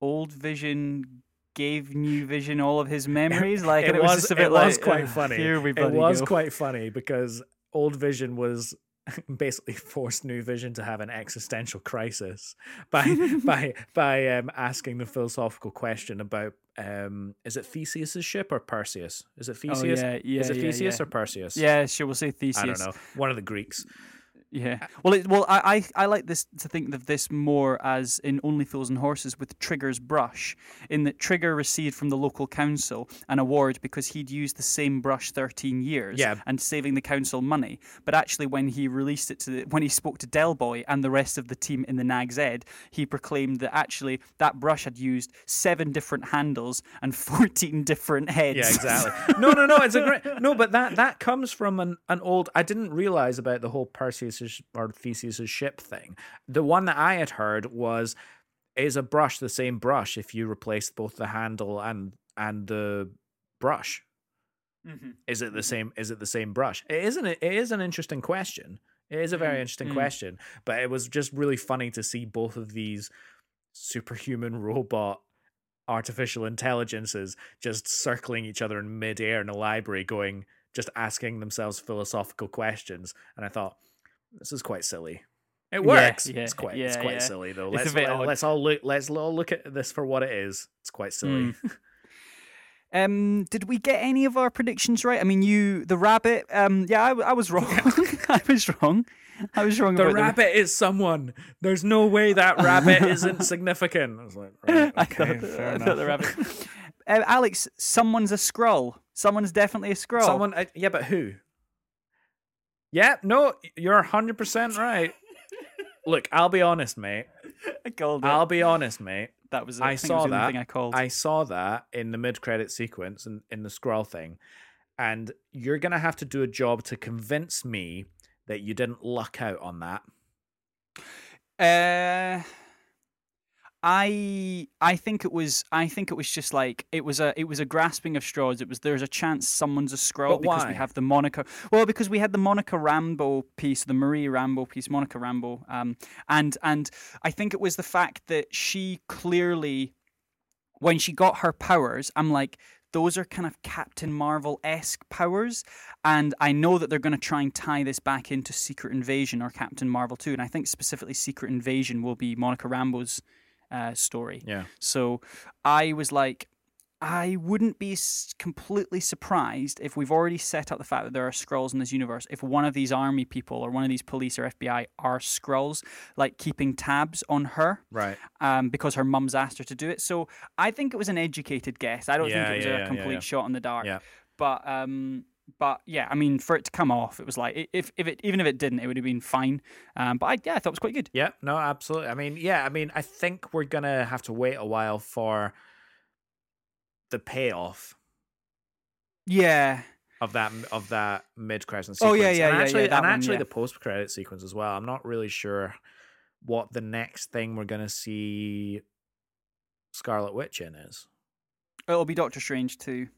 old Vision gave New Vision all of his memories. Like it and it was, was just a bit it was like, quite "Ugh, funny. Here we it was go." quite funny because old Vision was basically forced New Vision to have an existential crisis by by by um, asking the philosophical question about um, is it Theseus's ship or Perseus? Is it Oh, Theseus? yeah, yeah, is it yeah, Theseus yeah. or Perseus? Yeah, sure. We'll say Theseus. I don't know. One of the Greeks. Yeah. Well, it, well, I, I I like this to think of this more as in Only Fools and Horses with Trigger's brush, in that Trigger received from the local council an award because he'd used the same brush 13 years Yeah. and saving the council money. But actually, when he released it to the, when he spoke to Del Boy and the rest of the team in the Nag's Head, he proclaimed that actually that brush had used seven different handles and 14 different heads. Yeah, exactly. no, no, no. It's a great no, but that that comes from an, an old. I didn't realize about the whole Perseus or Theseus's ship thing. The one that I had heard was is a brush the same brush if you replace both the handle and and the brush. Mhm. Is it the same? Is it the same brush? It isn't. It is an interesting question. It is a very Mm, interesting mm. question, but it was just really funny to see both of these superhuman robot artificial intelligences just circling each other in midair in a library, going just asking themselves philosophical questions. And I thought this is quite silly. It works. yeah, it's quite. it's quite yeah. silly though. Let's let, let's all look. Let's all look at this for what it is. It's quite silly. Mm. Um, did we get any of our predictions right? I mean, you, the rabbit. Um, yeah, I, I was wrong. I was wrong. I was wrong The rabbit is someone. There's no way that rabbit isn't significant. I was like, right, I okay, thought, fair I thought the enough. rabbit. Uh, Alex, someone's a Skrull. Someone's definitely a Skrull. Someone, uh, yeah, but who? Yeah, no, you're hundred percent right. Look, I'll be honest, mate. I called it. I'll be honest, mate. that was. It. I it saw was that. Thing I called. I saw that in the mid-credit sequence and in the Skrull thing, and you're gonna have to do a job to convince me that you didn't luck out on that. Uh, I I think it was I think it was just like it was a it was a grasping of straws. It was there's a chance someone's a Skrull because we have the Monica. Well, because we had the Monica Rambeau piece, the Marie Rambeau piece, Monica Rambeau, um, and and I think it was the fact that she clearly, when she got her powers, I'm like. Those are kind of Captain Marvel esque powers, and I know that they're going to try and tie this back into Secret Invasion or Captain Marvel 2. And I think specifically Secret Invasion will be Monica Rambeau's uh, story. Yeah. So I was like, I wouldn't be completely surprised if we've already set up the fact that there are Skrulls in this universe. If one of these army people or one of these police or FBI are Skrulls, like keeping tabs on her Right. um, because her mum's asked her to do it. So I think it was an educated guess. I don't Yeah, think it was yeah, a yeah, complete shot in the dark. Yeah. But um, but yeah, I mean, for it to come off, it was like if if it even if it didn't, it would have been fine. Um, but I, yeah, I thought it was quite good. Yeah, no, absolutely. I mean, yeah, I mean, I think we're gonna have to wait a while for the payoff Yeah. of that of that mid credit sequence. Oh, yeah, yeah, and yeah, yeah, actually, that and one, actually yeah. the post credit sequence as well. I'm not really sure what the next thing we're gonna see Scarlet Witch in is. It'll be Doctor Strange too.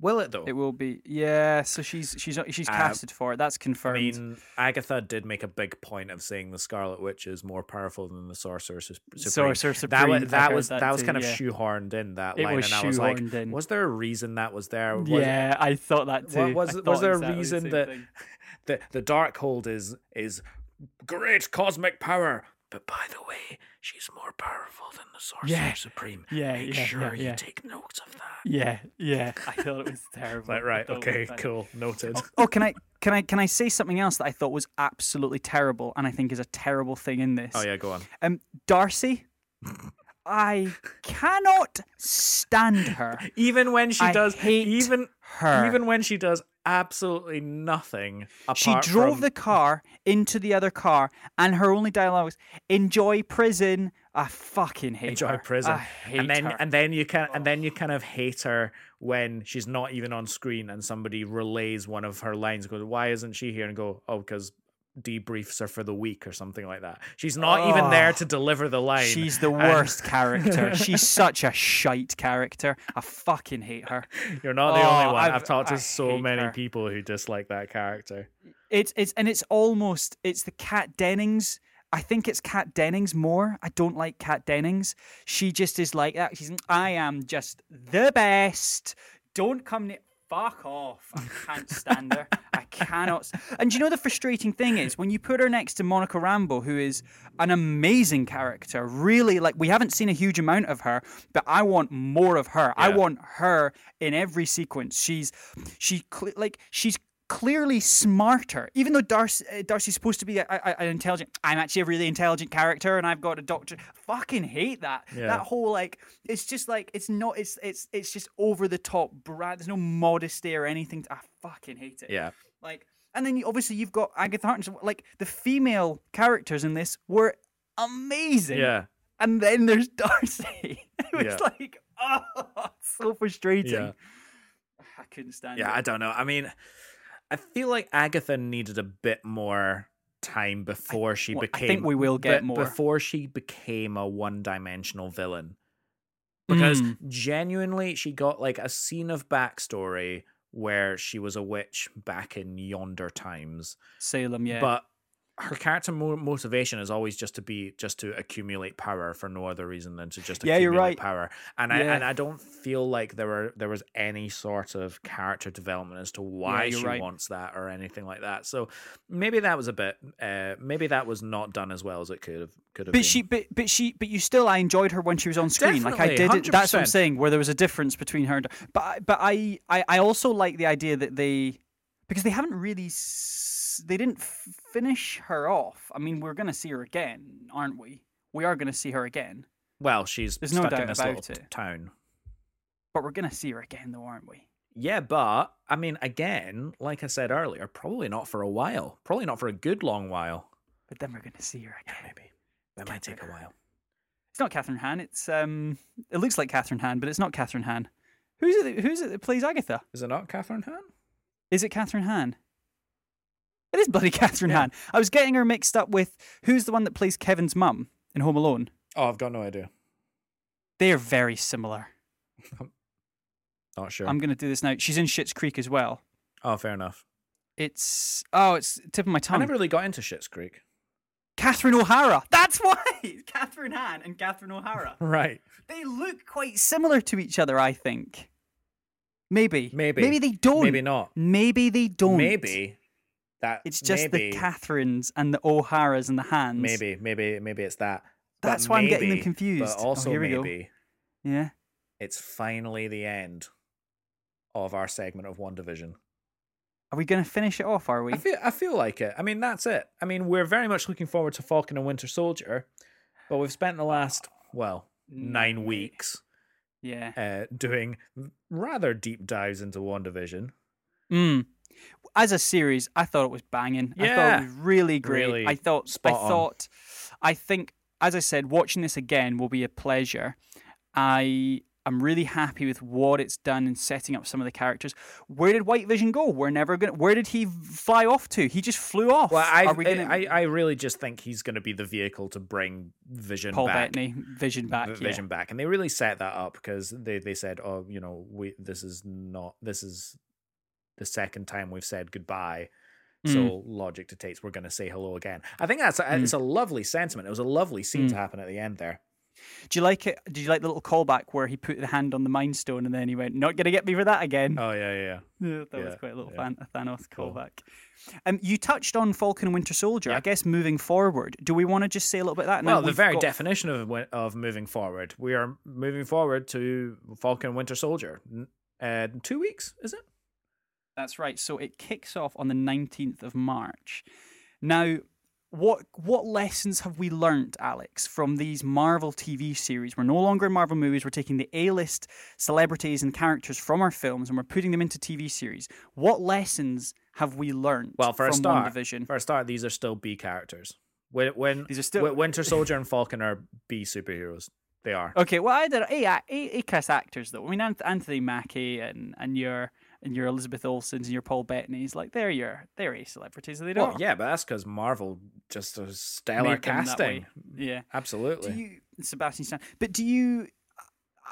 Will it though? It will be. Yeah. So she's she's she's Uh, casted for it. That's confirmed. I mean, Agatha did make a big point of saying the Scarlet Witch is more powerful than the Sorcerer Su- Supreme. Sorcerer that was that was that that, was too, kind of yeah. shoehorned in that It line, was and I was like, in. was there a reason that was there? Was, yeah, I thought that too. was- I was there a exactly the reason that- the the Darkhold is is great cosmic power, but by the way, she's more powerful than the Sorcerer Yeah. Supreme. Yeah, Make yeah, sure yeah, you yeah. take notes of that. Yeah, yeah. I thought it was terrible. Like, right, I thought it okay, was bad. cool, noted. Oh, can I can I can I say something else that I thought was absolutely terrible and I think is a terrible thing in this? Oh yeah, go on. Um, Darcy. I cannot stand her. Even when she I does, hate even her. even when she does absolutely nothing. She drove from- the car into the other car, and her only dialogue was "Enjoy prison." I fucking hate enjoy her. prison, I hate and then her. and then you can and then you kind of hate her when she's not even on screen and somebody relays one of her lines. Goes, why isn't she here? And go, oh, because debriefs are for the week or something like that. She's not even oh, there Oh, to deliver the line. She's the and worst character. She's such a shite character. I fucking hate her. You're not the Oh, only one. I've, I've- talked to I so many her. people who dislike that character. It's it's and it's almost it's the Kat Dennings. I think it's Kat Dennings more. I don't like Kat Dennings. She just is like that. She's I am just the best. Don't come near. Fuck off. I can't stand her. Cannot. And you know the frustrating thing is when you put her next to Monica Rambeau, who is an amazing character, really like we haven't seen a huge amount of her, but I want more of her. I want her in every sequence. She's she like she's clearly smarter. Even though Darcy, uh, Darcy's supposed to be a, a, an intelligent, I'm actually a really intelligent character, and I've got a doctor. Fucking hate that. Yeah. That whole like, it's just like it's not. It's it's it's just over the top. Brad, there's no modesty or anything. I fucking hate it. Yeah. Like, and then you, obviously you've got Agatha Harkness. Like the female characters in this were amazing. Yeah. And then there's Darcy. it was Yeah. like, oh, so frustrating. Yeah. I couldn't stand Yeah, it. I don't know. I mean, I feel like Agatha needed a bit more time before she well, I think we will get more. before she became a one-dimensional villain. Because Mm. genuinely, she got like a scene of backstory where she was a witch back in yonder times, Salem, yeah. but her character mo- motivation is always just to be just to accumulate power for no other reason than to just Yeah, you're accumulate right. power. And I and I don't feel like there were there was any sort of character development as to why you're she right. wants that or anything like that. So maybe that was a bit uh maybe that was not done as well as it could have could have but been. she, but but she, but you still, I enjoyed her when she was on screen. like I Definitely, did. That's what I'm saying. Where there was a difference between her. And, but I- but I, I I also like the idea that they because they haven't really s- they didn't f- finish her off. I mean, we're gonna see her again, aren't we? We are gonna see her again, well, she's There's no stuck doubt in this about little it. town. but we're gonna see her again, though, aren't we? Yeah, but I mean, again, like I said earlier, probably not for a while. Probably not for a good long while. But then we're gonna see her again. Maybe that might take a while. It's not Kathryn Hahn. It's um, it looks like Kathryn Hahn, but it's not Kathryn Hahn. Who's it? Who's it that plays Agatha? Is it not Kathryn Hahn? Is it Kathryn Hahn? It is bloody Kathryn Yeah. Hahn. I was getting her mixed up with who's the one that plays Kevin's mum in Home Alone. Oh, I've got no idea. They're very similar. Not sure. I'm going to do this now. She's in Schitt's Creek as well. oh, fair enough. It's oh, it's tip of my tongue. I never really got into Schitt's Creek. Catherine O'Hara. That's why Kathryn Hahn and Catherine O'Hara. Right. They look quite similar to each other. I think. Maybe. Maybe. Maybe they don't. Maybe not. Maybe they don't. Maybe that It's just maybe, the Catherines and the O'Haras and the Hands. Maybe, maybe, maybe it's that. But That's why I'm getting them confused. But Oh, also here we go. maybe Yeah. it's finally the end of our segment of WandaVision. Are we going to finish it off? Are we? I feel I feel like it. I mean, that's it. I mean, we're very much looking forward to Falcon and Winter Soldier, but we've spent the last well Nine weeks yeah. uh, doing rather deep dives into WandaVision. Mm. As a series, I thought it was banging. I thought it was really great. Really I thought. I on. thought. I think, as I said, watching this again will be a pleasure. I am really happy with what it's done in setting up some of the characters. Where did White Vision go? We're never gonna. Where did he fly off to? He just flew off. Well, I we gonna? I, I really just think he's going to be the vehicle to bring Vision Paul back. Bettany, Vision back. V- yeah. Vision back, and they really set that up because they they said, oh, you know, we this is not this is the second time we've said goodbye. Mm. So logic dictates we're going to say hello again. I think that's a, Mm. it's a lovely sentiment. It was a lovely scene Mm. to happen at the end there. Do you like it? Did you like the little callback where he put the hand on the Mind Stone and then he went, "Not gonna get me for that again." Oh yeah, yeah, yeah. Yeah, that was quite a little yeah. Thanos Cool. callback. Um, you touched on Falcon and Winter Soldier. I guess moving forward, do we want to just say a little bit of that? Now Well, the very got- definition of of moving forward, we are moving forward to Falcon and Winter Soldier. Uh, two weeks, is it? That's right. So it kicks off on the nineteenth of March. Now, what what lessons have we learnt, Alex, from these Marvel TV series? We're no longer in Marvel movies. We're taking the A list celebrities and characters from our films and we're putting them into TV series. What lessons have we learnt? Well, for a start, for a start, these are still B characters. When when These are still- Winter Soldier and Falcon are B superheroes. They are. Okay, well, I did A, A, A cast actors though. I mean, Anthony Mackie and and your and your Elizabeth Olsen's and your Paul Bettany's like they're your they're A celebrities. They don't. yeah, but that's because Marvel just a stellar casting. Yeah. Absolutely. Do you Sebastian Stan? But do you?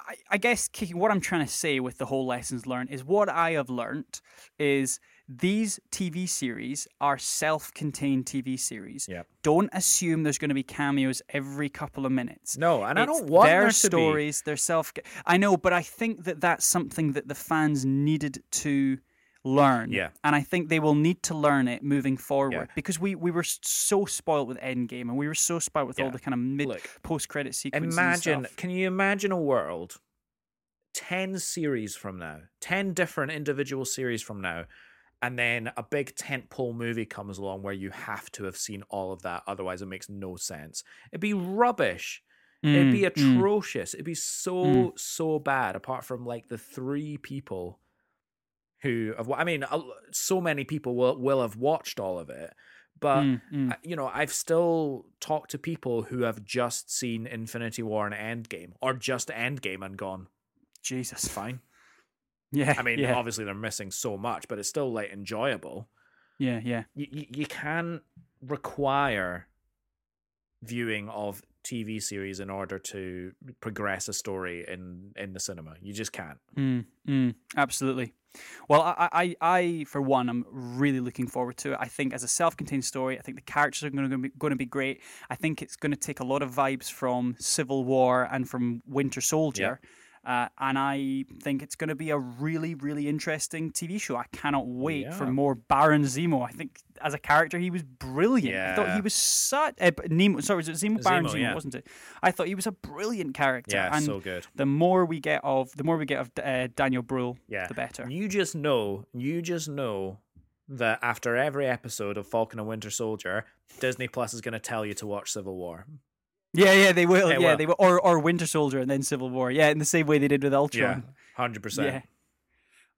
I, I guess what I'm trying to say with the whole lessons learned is what I have learned is these TV series are self-contained TV series. Yep. Don't assume there's going to be cameos every couple of minutes. no, and I don't want their there to stories, their self. I know, but I think that that's something that the fans needed to learn. Yeah. and I think they will need to learn it moving forward Yeah. because we we were so spoiled with Endgame and we were so spoiled with all the kind of mid post credit sequences. Imagine, can you imagine a world 10 series from now, 10 different individual series from now, and then a big tentpole movie comes along where you have to have seen all of that, otherwise it makes no sense. It'd be rubbish. It'd be Mm, mm. atrocious. It'd be so so bad. Apart from like the three people who have, I mean, so many people will will have watched all of it, but Mm, mm. You know, I've still talked to people who have just seen Infinity War and Endgame, or just Endgame and gone, Jesus. fine. Yeah. I mean, yeah, obviously they're missing so much, but it's still like enjoyable. yeah, yeah. You you, you can require viewing of TV series in order to progress a story in in the cinema. You just can't. Mm, mm, absolutely. Well, I, I, I, for one, I'm really looking forward to it. I think as a self-contained story, I think the characters are going to be going to be great. I think it's going to take a lot of vibes from Civil War and from Winter Soldier. Uh, and I think it's going to be a really, really interesting TV show. I cannot wait for more Baron Zemo. I think as a character, he was brilliant. Yeah. I thought he was such. Uh, Nemo, sorry, was it Zemo? Baron Zemo, Zemo, yeah. wasn't it? I thought he was a brilliant character. Yeah, and so good. the more we get of the more we get of uh, Daniel Bruhl, Yeah, the better. You just know, you just know that after every episode of Falcon and Winter Soldier, Disney Plus is going to tell you to watch Civil War. Yeah, yeah, they will. They yeah, will. they will. Or or Winter Soldier and then Civil War. Yeah, in the same way they did with Ultron. Yeah, hundred percent. Yeah,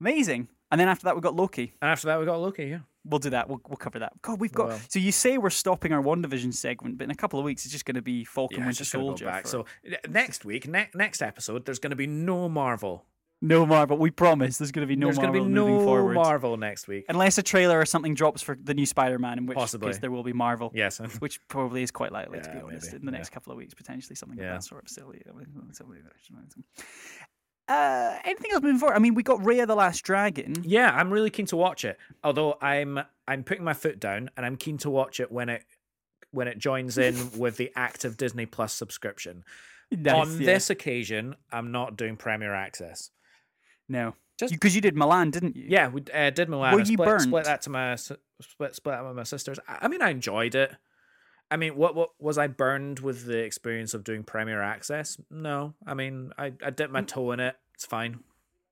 amazing. And then after that we got Loki. And after that, we got Loki. Yeah, We'll do that. We'll we'll cover that. God, we've got. Well. So you say we're stopping our WandaVision segment, but in a couple of weeks it's just going to be Falcon yeah. Winter It's go Soldier. back. for- So next week, ne- next episode, there's going to be no Marvel. No Marvel. We promise there's going to be no There's Marvel going to be no forward. Marvel next week. Unless a trailer or something drops for the new Spider-Man, in which Possibly. case there will be Marvel. yes. Which probably is quite likely, to be honest, maybe, in the yeah. next couple of weeks, potentially something Yeah. of that sort. Yeah, well, something. Uh, anything else moving forward? I mean, we got Raya the Last Dragon. Yeah, I'm really keen to watch it. Although I'm I'm putting my foot down and I'm keen to watch it when it when it joins in with the active Disney Plus subscription. Nice, On yeah. this occasion, I'm not doing Premier Access. No, Just- because you, did Mulan, didn't you? Yeah, we uh, did Mulan. Were I you split, burnt? split that to my split split that with my sisters. I, I mean, I enjoyed it. I mean, what what was I burned with the experience of doing Premier Access? No, I mean, I I dipped Mm. my toe in it. It's fine.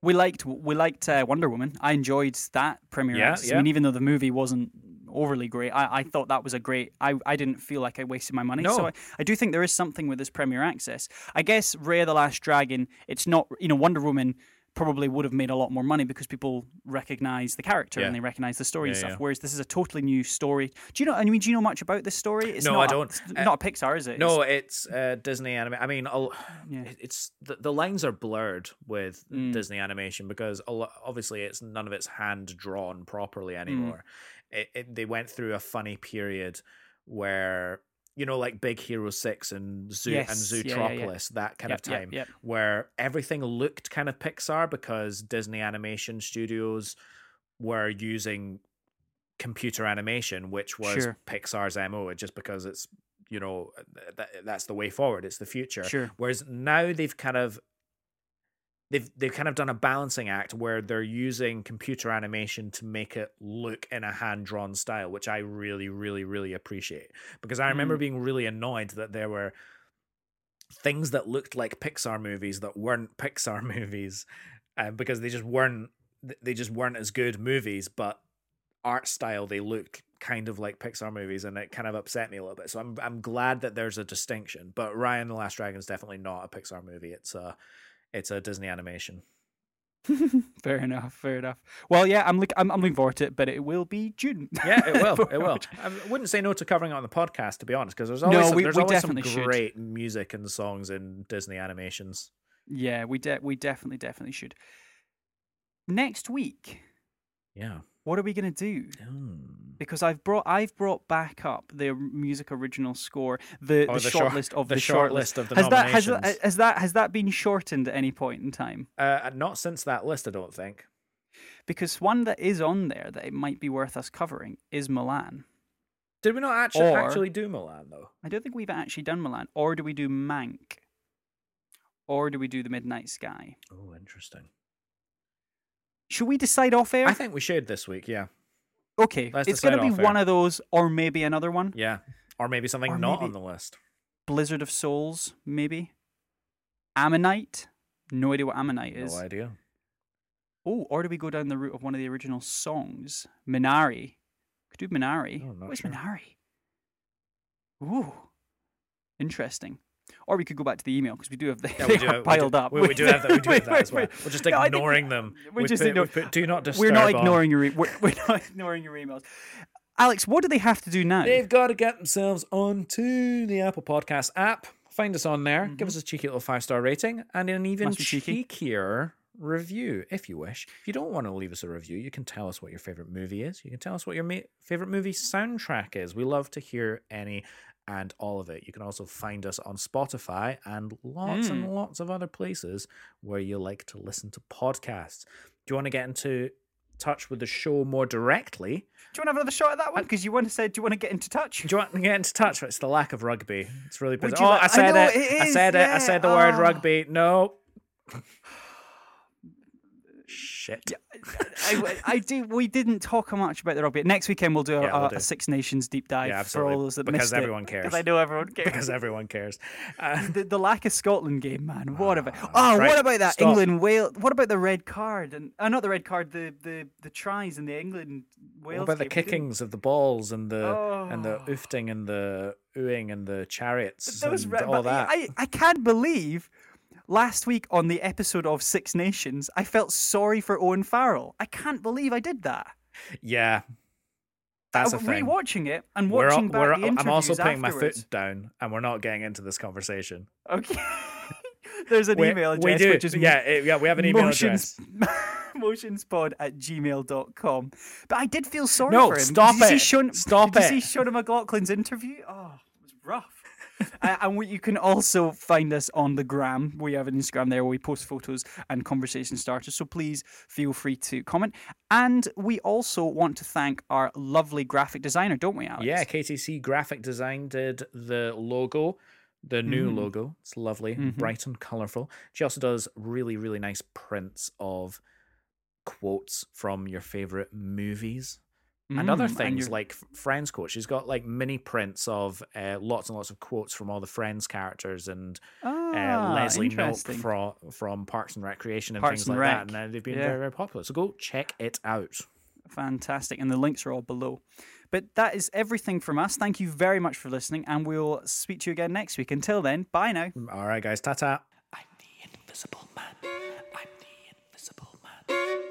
We liked we liked uh, Wonder Woman. I enjoyed that premiere. Yeah, access. I mean, even though the movie wasn't overly great, I, I thought that was a great. I, I didn't feel like I wasted my money. So No. I, I do think there is something with this premiere access. I guess Raya the Last Dragon. It's not you know Wonder Woman probably would have made a lot more money because people recognize the character Yeah. and they recognize the story and stuff. yeah. Whereas this is a totally new story. Do you know? I mean, do you know much about this story? It's No, not I a- don't. it's Uh, not a Pixar, is it? No, it's uh, Disney anime. I mean, a Yeah. it's the, the lines are blurred with Mm. Disney animation because obviously it's none of it's hand drawn properly Mm. anymore. It, it, they went through a funny period where you know, like Big Hero Six and Zoo Yes, and yeah, yeah, yeah. Zootropolis, that kind Yep, of time, yep. where everything looked kind of Pixar because Disney Animation Studios were using computer animation, which was Sure. Pixar's MO, just because it's you know th- th- that's the way forward. It's the future. Sure. Whereas now they've kind of they've they've kind of done a balancing act where they're using computer animation to make it look in a hand drawn style, which I really, really, really appreciate. Because I remember Mm. being really annoyed that there were things that looked like Pixar movies that weren't Pixar movies, uh, because they just weren't they just weren't as good movies, but art style they looked kind of like Pixar movies, and it kind of upset me a little bit. So I'm I'm glad that there's a distinction. But Raya the Last Dragon is definitely not a Pixar movie. It's a it's a Disney animation. fair enough. Fair enough. Well, yeah, I'm look. I'm, I'm looking forward to it, but it will be June. Yeah, it will. it will. I wouldn't say no to covering it on the podcast, to be honest, because there's No, always some, we- there's we always some definitely should. great music and songs in Disney animations. Yeah, we de- we definitely definitely should. Next week, Yeah. What are we gonna do? Hmm. Because I've brought I've brought back up the music original score, the, Oh, the, the short list of the the, short shortlist. list of the has that has that has that has that been shortened at any point in time? Uh, not since that list, I don't think. Because one that is on there that it might be worth us covering is Mulan. Did we not actually Or- actually do Mulan though? I don't think we've actually done Mulan. Or do we do Mank? Or do we do the Midnight Sky? Oh, interesting. Should we decide off air? I think we should this week. Yeah, okay, Let's it's going to be off air. one of those, or maybe another one. yeah, or maybe something Or not maybe- on the list. Blizzard of Souls, maybe. Ammonite. No idea what Ammonite is. No idea. Oh, or do we go down the route of one of the original songs? Minari. Could do Minari. Oh, What's sure. Minari? Ooh, interesting. Or we could go back to the email because we do have the Yeah, we do, piled we do, up. We, we, do have that. We do have that as well. We're just No, ignoring them. we're We just put, ignore- put do not disturb. We're not on. ignoring your e- we're, we're not ignoring your emails. Alex, what do they have to do now? They've got to get themselves onto the Apple Podcast app. Find us on there. Give us a cheeky little five star rating and an even Mm-hmm. Cheeky. cheekier review if you wish. If you don't want to leave us a review, you can tell us what your favorite movie is. You can tell us what your ma- favorite movie soundtrack is. We love to hear any and all of it. You can also find us on Spotify and lots Hmm. and lots of other places where you like to listen to podcasts. Do you want to get into touch with the show more directly? Do you want to have another shot at that one? Because you want to say, do you want to get into touch? Do you want to get into touch? It's the lack of rugby. It's really bizarre. Oh, like- I I said know, it. it I is, said it. I said the word Oh. rugby. No. Shit. I, I do. We didn't talk much about the rugby. Next weekend we'll do a, Yeah, we'll a, do. a Six Nations deep dive Yeah, for all those that Because missed it. everyone cares. Because I know everyone cares. Because everyone cares. Uh, the, the lack of Scotland game, man. What about? Ah, Oh, right. what about that Stop. England Wales? What about the red card and uh, not the red card? The the the tries in the England Wales. what about the game? We didn't- kickings of the balls and the and the Oh. oofting and the oohing and the chariots Those and re- all that? I I can't believe. Last week on the episode of Six Nations, I felt sorry for Owen Farrell. I can't believe I did that. yeah. That's a Uh, thing. Rewatching it and We're, watching back we're, the I'm also interviews putting my foot down and we're not getting into this conversation. Okay. There's an We- email we address do. which is yeah, it- yeah. We have an email motions, address. motionspod at gmail.com. But I did feel sorry No, for him. stop did it. Sean, Stop did it. you see Sean McLaughlin's interview? Oh, it was rough. Uh, and we, you can also find us on the gram. We have an Instagram there where we post photos and conversation starters. So please feel free to comment. And we also want to thank our lovely graphic designer, don't we, Alex? Yeah, KTC Graphic Design did the logo, the new Mm. logo. It's lovely, Mhm. bright and colorful. She also does really, really nice prints of quotes from your favorite movies Mm, and other things and like Friends quotes. She's got like mini prints of uh, lots and lots of quotes from all the Friends characters and uh, ah, uh, Leslie Milk from from Parks and Recreation and Parks things and like Rec. that. And they've been yeah. very very popular. So go check it out. Fantastic, and the links are all below. But that is everything from us. Thank you very much for listening, and we'll speak to you again next week. Until then, bye now. Mm, all right, guys, ta ta. I'm the Invisible Man. I'm the Invisible Man.